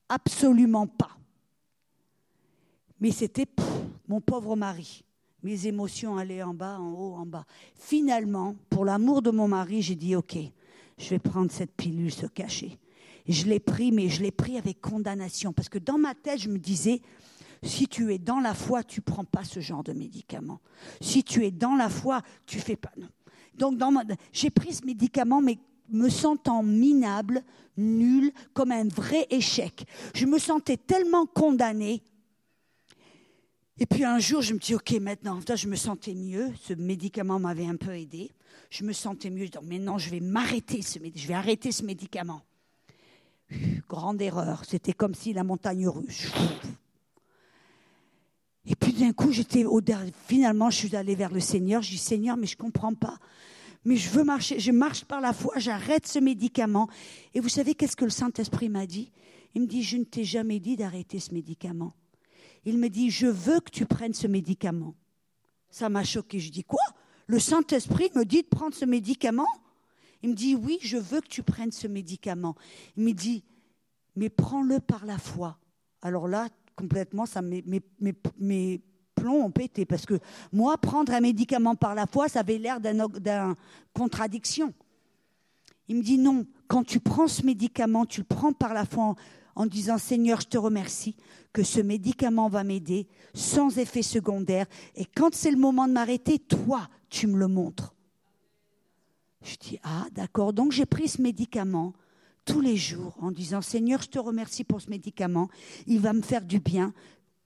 absolument pas. Mais c'était mon pauvre mari. Mes émotions allaient en bas, en haut, en bas. Finalement, pour l'amour de mon mari, j'ai dit OK, je vais prendre cette pilule se cacher. je l'ai pris, mais je l'ai pris avec condamnation. Parce que dans ma tête, je me disais, si tu es dans la foi, tu prends pas ce genre de médicament. Si tu es dans la foi, tu fais pas. Donc, j'ai pris ce médicament, mais me sentant minable, nul, comme un vrai échec. Je me sentais tellement condamnée. Et puis un jour, je me dis, OK, maintenant, je me sentais mieux. Ce médicament m'avait un peu aidé. Je me sentais mieux. Je dis, maintenant, je vais m'arrêter, je vais arrêter ce médicament. Grande erreur. C'était comme si la montagne russe. Et puis d'un coup, j'étais au finalement, je suis allée vers le Seigneur. Je dis Seigneur, mais je comprends pas. Mais je veux marcher, je marche par la foi, j'arrête ce médicament. Et vous savez qu'est-ce que le Saint-Esprit m'a dit? Il me dit Je ne t'ai jamais dit d'arrêter ce médicament. Il me dit Je veux que tu prennes ce médicament. Ça m'a choqué. Je dis Quoi? Le Saint-Esprit me dit de prendre ce médicament? Il me dit Oui, je veux que tu prennes ce médicament. Il me dit Mais prends-le par la foi. Alors là, complètement, mes, plombs ont pété. Parce que moi, prendre un médicament par la foi, ça avait l'air d'une contradiction. Il me dit non, quand tu prends ce médicament, tu le prends par la foi en, en disant Seigneur, je te remercie que ce médicament va m'aider sans effet secondaire. Et quand c'est le moment de m'arrêter, toi, tu me le montres. Je dis Ah, d'accord. Donc j'ai pris ce médicament tous les jours en disant Seigneur, je te remercie pour ce médicament, il va me faire du bien,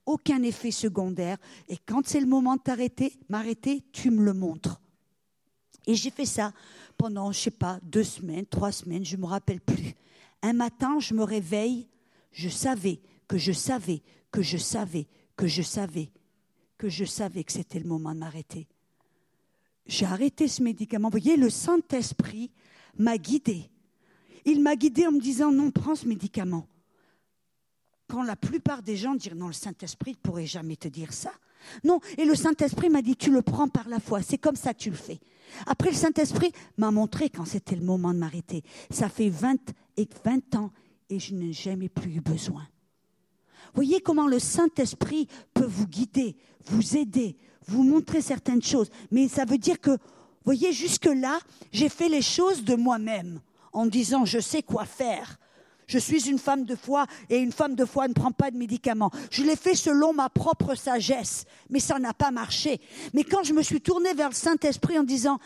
aucun effet secondaire, et quand c'est le moment de m'arrêter, tu me le montres. Et j'ai fait ça pendant, je sais pas, deux semaines, trois semaines, je ne me rappelle plus. Un matin, je me réveille, je savais que je savais, que je savais, que je savais, que je savais que c'était le moment de m'arrêter. J'ai arrêté ce médicament. Vous voyez, le Saint-Esprit m'a guidé il m'a guidé en me disant non, prends ce médicament. Quand la plupart des gens disent non, le Saint-Esprit ne pourrait jamais te dire ça. Non, et le Saint-Esprit m'a dit tu le prends par la foi, c'est comme ça que tu le fais. Après, le Saint-Esprit m'a montré quand c'était le moment de m'arrêter. Ça fait 20 et 20 ans et je n'ai jamais plus eu besoin. Voyez comment le Saint-Esprit peut vous guider, vous aider, vous montrer certaines choses. Mais ça veut dire que, voyez, jusque-là, j'ai fait les choses de moi-même en disant je sais quoi faire. Je suis une femme de foi et une femme de foi ne prend pas de médicaments. Je l'ai fait selon ma propre sagesse, mais ça n'a pas marché. Mais quand je me suis tournée vers le Saint-Esprit en disant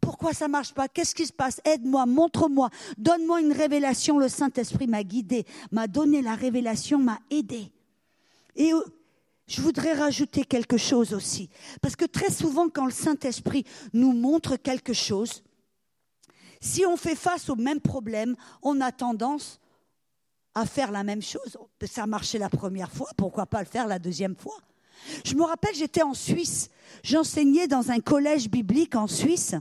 pourquoi ça marche pas? Qu'est-ce qui se passe? Aide-moi, montre-moi, donne-moi une révélation. Le Saint-Esprit m'a guidé, m'a donné la révélation, m'a aidé. Et euh, je voudrais rajouter quelque chose aussi, parce que très souvent, quand le Saint-Esprit nous montre quelque chose, si on fait face au même problème, on a tendance à faire la même chose. Ça a marché la première fois, pourquoi pas le faire la deuxième fois? Je me rappelle, j'étais en Suisse, j'enseignais dans un collège biblique en Suisse.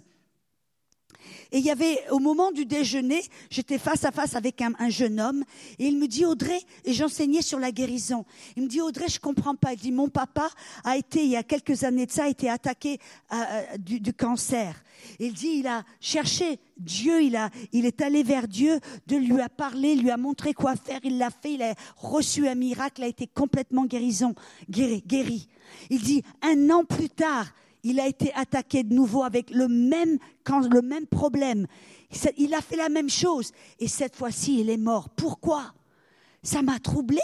Et il y avait, au moment du déjeuner, j'étais face à face avec un, jeune homme, et il me dit, Audrey, et j'enseignais sur la guérison. Il me dit, Audrey, je comprends pas. Il dit, mon papa a été, il y a quelques années de ça, a été attaqué euh, euh, du, cancer. Il dit, il a cherché Dieu, il, a, il est allé vers Dieu, Dieu lui a parlé, lui a montré quoi faire, il l'a fait, il a reçu un miracle, a été complètement guérison, guéri, guéri. Il dit, un an plus tard, il a été attaqué de nouveau avec le même, problème. Il a fait la même chose. Et cette fois-ci, il est mort. Pourquoi? Ça m'a troublé.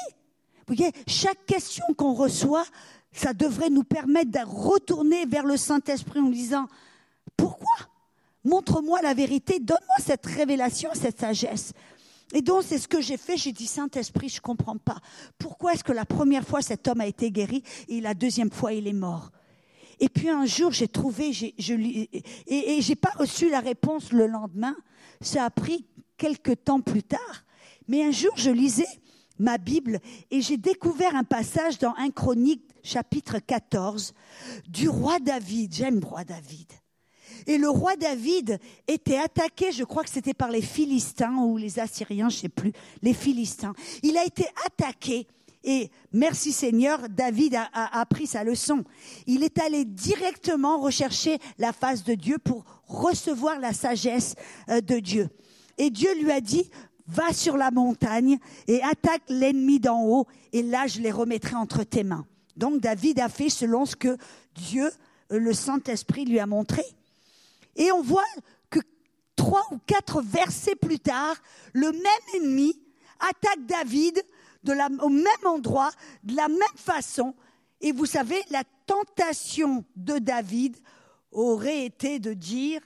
Chaque question qu'on reçoit, ça devrait nous permettre de retourner vers le Saint-Esprit en disant, pourquoi? Montre-moi la vérité, donne-moi cette révélation, cette sagesse. Et donc, c'est ce que j'ai fait. J'ai dit, Saint-Esprit, je ne comprends pas. Pourquoi est-ce que la première fois, cet homme a été guéri et la deuxième fois, il est mort? Et puis un jour, j'ai trouvé, et, et j'ai pas reçu la réponse le lendemain. Ça a pris quelques temps plus tard. Mais un jour, je lisais ma Bible et j'ai découvert un passage dans 1 Chronique chapitre 14 du roi David. J'aime roi David. Et le roi David était attaqué, je crois que c'était par les Philistins ou les Assyriens, je ne sais plus, les Philistins. Il a été attaqué et merci Seigneur, David a, appris sa leçon. Il est allé directement rechercher la face de Dieu pour recevoir la sagesse euh, de Dieu. Et Dieu lui a dit, va sur la montagne et attaque l'ennemi d'en haut, et là je les remettrai entre tes mains. Donc David a fait selon ce que Dieu, euh, le Saint-Esprit, lui a montré. Et on voit que trois ou quatre versets plus tard, le même ennemi attaque David au même endroit, de la même façon. Et vous savez, la tentation de David aurait été de dire,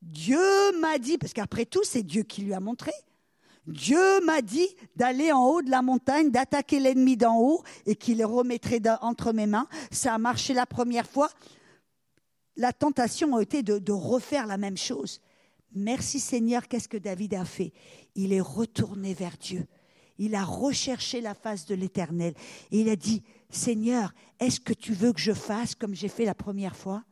Dieu m'a dit, parce qu'après tout, c'est Dieu qui lui a montré, Dieu m'a dit d'aller en haut de la montagne, d'attaquer l'ennemi d'en haut et qu'il le remettrait entre mes mains. Ça a marché la première fois. La tentation a été de, de refaire la même chose. Merci Seigneur, qu'est-ce que David a fait? Il est retourné vers Dieu il a recherché la face de l'Éternel. Et il a dit, Seigneur, est-ce que tu veux que je fasse comme j'ai fait la première fois?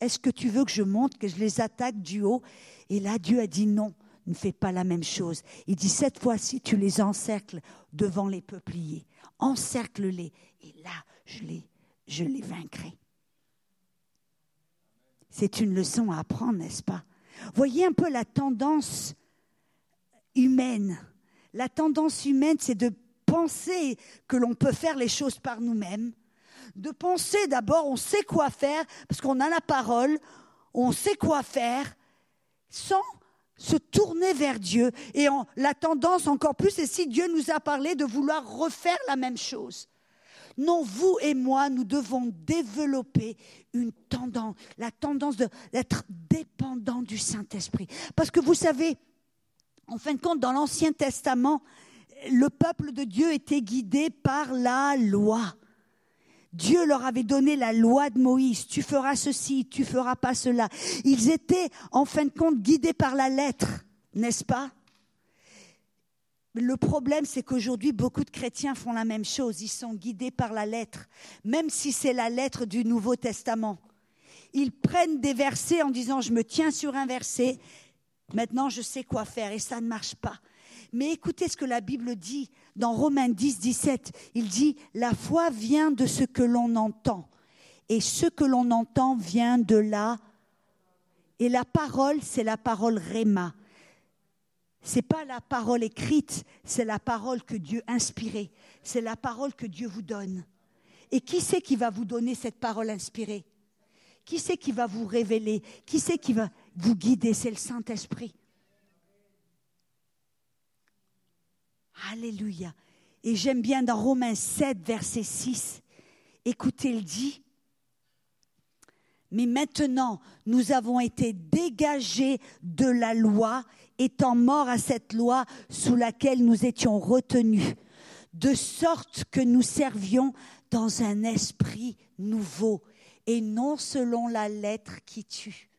Est-ce que tu veux que je monte, que je les attaque du haut? Et là, Dieu a dit non, ne fais pas la même chose. Il dit, cette fois-ci, tu les encercles devant les peupliers. Encercle-les. Et là, je les, je les vaincrai. C'est une leçon à apprendre, n'est-ce pas? Voyez un peu la tendance humaine la tendance humaine, c'est de penser que l'on peut faire les choses par nous-mêmes, de penser d'abord on sait quoi faire, parce qu'on a la parole, on sait quoi faire, sans se tourner vers Dieu. Et la tendance encore plus, c'est si Dieu nous a parlé de vouloir refaire la même chose. Non, vous et moi, nous devons développer une tendance, la tendance d'être dépendant du Saint-Esprit. Parce que vous savez, en fin de compte, dans l'Ancien Testament, le peuple de Dieu était guidé par la loi. Dieu leur avait donné la loi de Moïse. Tu feras ceci, tu feras pas cela. Ils étaient, en fin de compte, guidés par la lettre, n'est-ce pas? Le problème, c'est qu'aujourd'hui, beaucoup de chrétiens font la même chose. Ils sont guidés par la lettre, même si c'est la lettre du Nouveau Testament. Ils prennent des versets en disant, je me tiens sur un verset Maintenant, je sais quoi faire et ça ne marche pas. Mais écoutez ce que la Bible dit dans Romains 10, 17. Il dit, la foi vient de ce que l'on entend. Et ce que l'on entend vient de là. Et la parole, c'est la parole réma. C'est pas la parole écrite, c'est la parole que Dieu inspirée. C'est la parole que Dieu vous donne. Et qui c'est qui va vous donner cette parole inspirée? Qui c'est qui va vous révéler? Qui c'est qui va vous guider, c'est le Saint-Esprit. Alléluia. Et j'aime bien dans Romains 7, verset 6, écoutez, il dit, mais maintenant, nous avons été dégagés de la loi, étant morts à cette loi sous laquelle nous étions retenus, de sorte que nous servions dans un esprit nouveau et non selon la lettre qui tue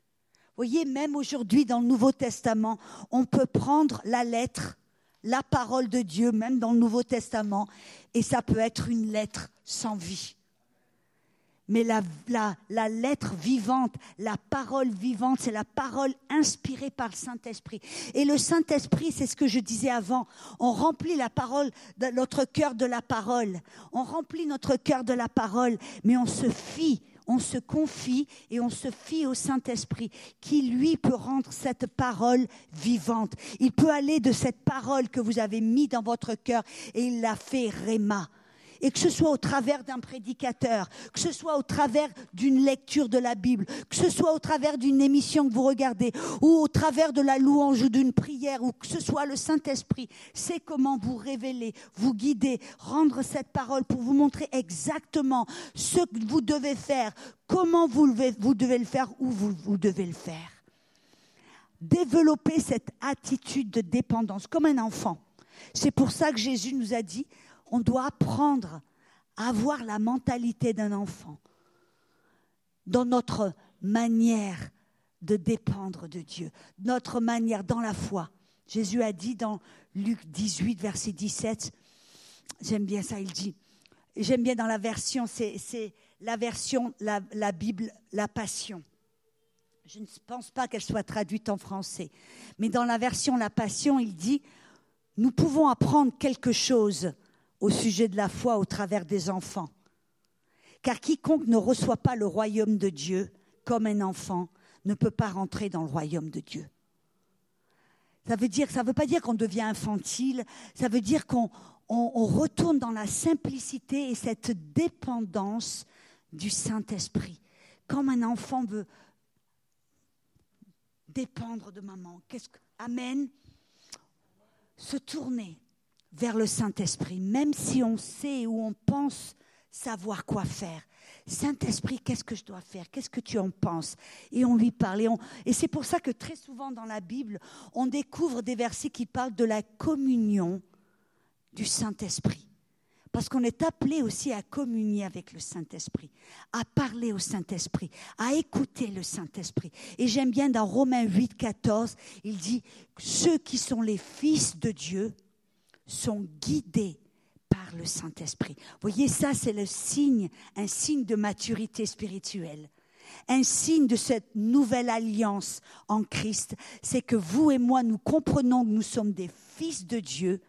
voyez, même aujourd'hui dans le Nouveau Testament, on peut prendre la lettre, la parole de Dieu, même dans le Nouveau Testament, et ça peut être une lettre sans vie. Mais la, lettre vivante, la parole vivante, c'est la parole inspirée par le Saint-Esprit. Et le Saint-Esprit, c'est ce que je disais avant, on remplit notre cœur de la parole. On remplit notre cœur de la parole, mais on se fie on se confie et on se fie au Saint-Esprit qui, lui, peut rendre cette parole vivante. Il peut aller de cette parole que vous avez mise dans votre cœur et il l'a fait réma et que ce soit au travers d'un prédicateur, que ce soit au travers d'une lecture de la Bible, que ce soit au travers d'une émission que vous regardez, ou au travers de la louange ou d'une prière, ou que ce soit le Saint-Esprit, c'est comment vous révéler, vous guider, rendre cette parole pour vous montrer exactement ce que vous devez faire, comment vous, devez le faire, où vous, devez le faire. Développer cette attitude de dépendance comme un enfant. C'est pour ça que Jésus nous a dit, on doit apprendre à avoir la mentalité d'un enfant dans notre manière de dépendre de Dieu, notre manière dans la foi. Jésus a dit dans Luc 18, verset 17, j'aime bien ça, il dit, j'aime bien dans la version, c'est la version, la, la Bible, la passion. Je ne pense pas qu'elle soit traduite en français. Mais dans la version La Passion, il dit, nous pouvons apprendre quelque chose au sujet de la foi au travers des enfants. Car quiconque ne reçoit pas le royaume de Dieu comme un enfant ne peut pas rentrer dans le royaume de Dieu. Ça veut dire, ça veut pas dire qu'on devient infantile, ça veut dire qu'on on retourne dans la simplicité et cette dépendance du Saint-Esprit. Comme un enfant veut dépendre de maman. Qu'est-ce que, amen. Se tourner vers le Saint-Esprit, même si on sait ou on pense savoir quoi faire. Saint-Esprit, qu'est-ce que je dois faire? Qu'est-ce que tu en penses? Et on lui parle. Et, et c'est pour ça que très souvent dans la Bible, on découvre des versets qui parlent de la communion du Saint-Esprit. Parce qu'on est appelé aussi à communier avec le Saint-Esprit, à parler au Saint-Esprit, à écouter le Saint-Esprit. Et j'aime bien dans Romains 8, 14, il dit, ceux qui sont les fils de Dieu sont guidés par le Saint-Esprit. Voyez, ça c'est le signe, un signe de maturité spirituelle. Un signe de cette nouvelle alliance en Christ, c'est que vous et moi, nous comprenons que nous sommes des fils de Dieu,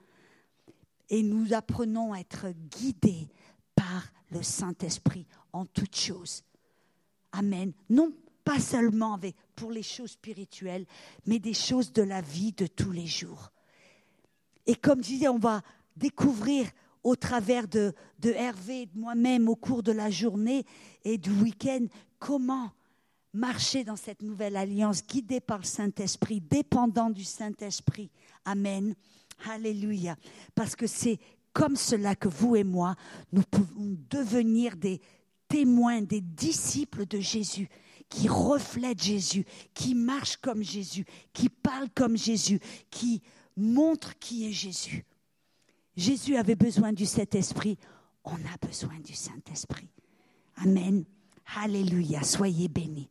et nous apprenons à être guidés par le Saint-Esprit en toutes choses. Amen. Non pas seulement pour les choses spirituelles, mais des choses de la vie de tous les jours. Et comme je disais, on va découvrir au travers de, de Hervé de moi-même au cours de la journée et du week-end comment marcher dans cette nouvelle alliance guidée par le Saint-Esprit, dépendant du Saint-Esprit. Amen. Alléluia. Parce que c'est comme cela que vous et moi, nous pouvons devenir des témoins, des disciples de Jésus, qui reflètent Jésus, qui marchent comme Jésus, qui parlent comme Jésus, qui montrent qui est Jésus. Jésus avait besoin du Saint-Esprit, on a besoin du Saint-Esprit. Amen. Alléluia. Soyez bénis.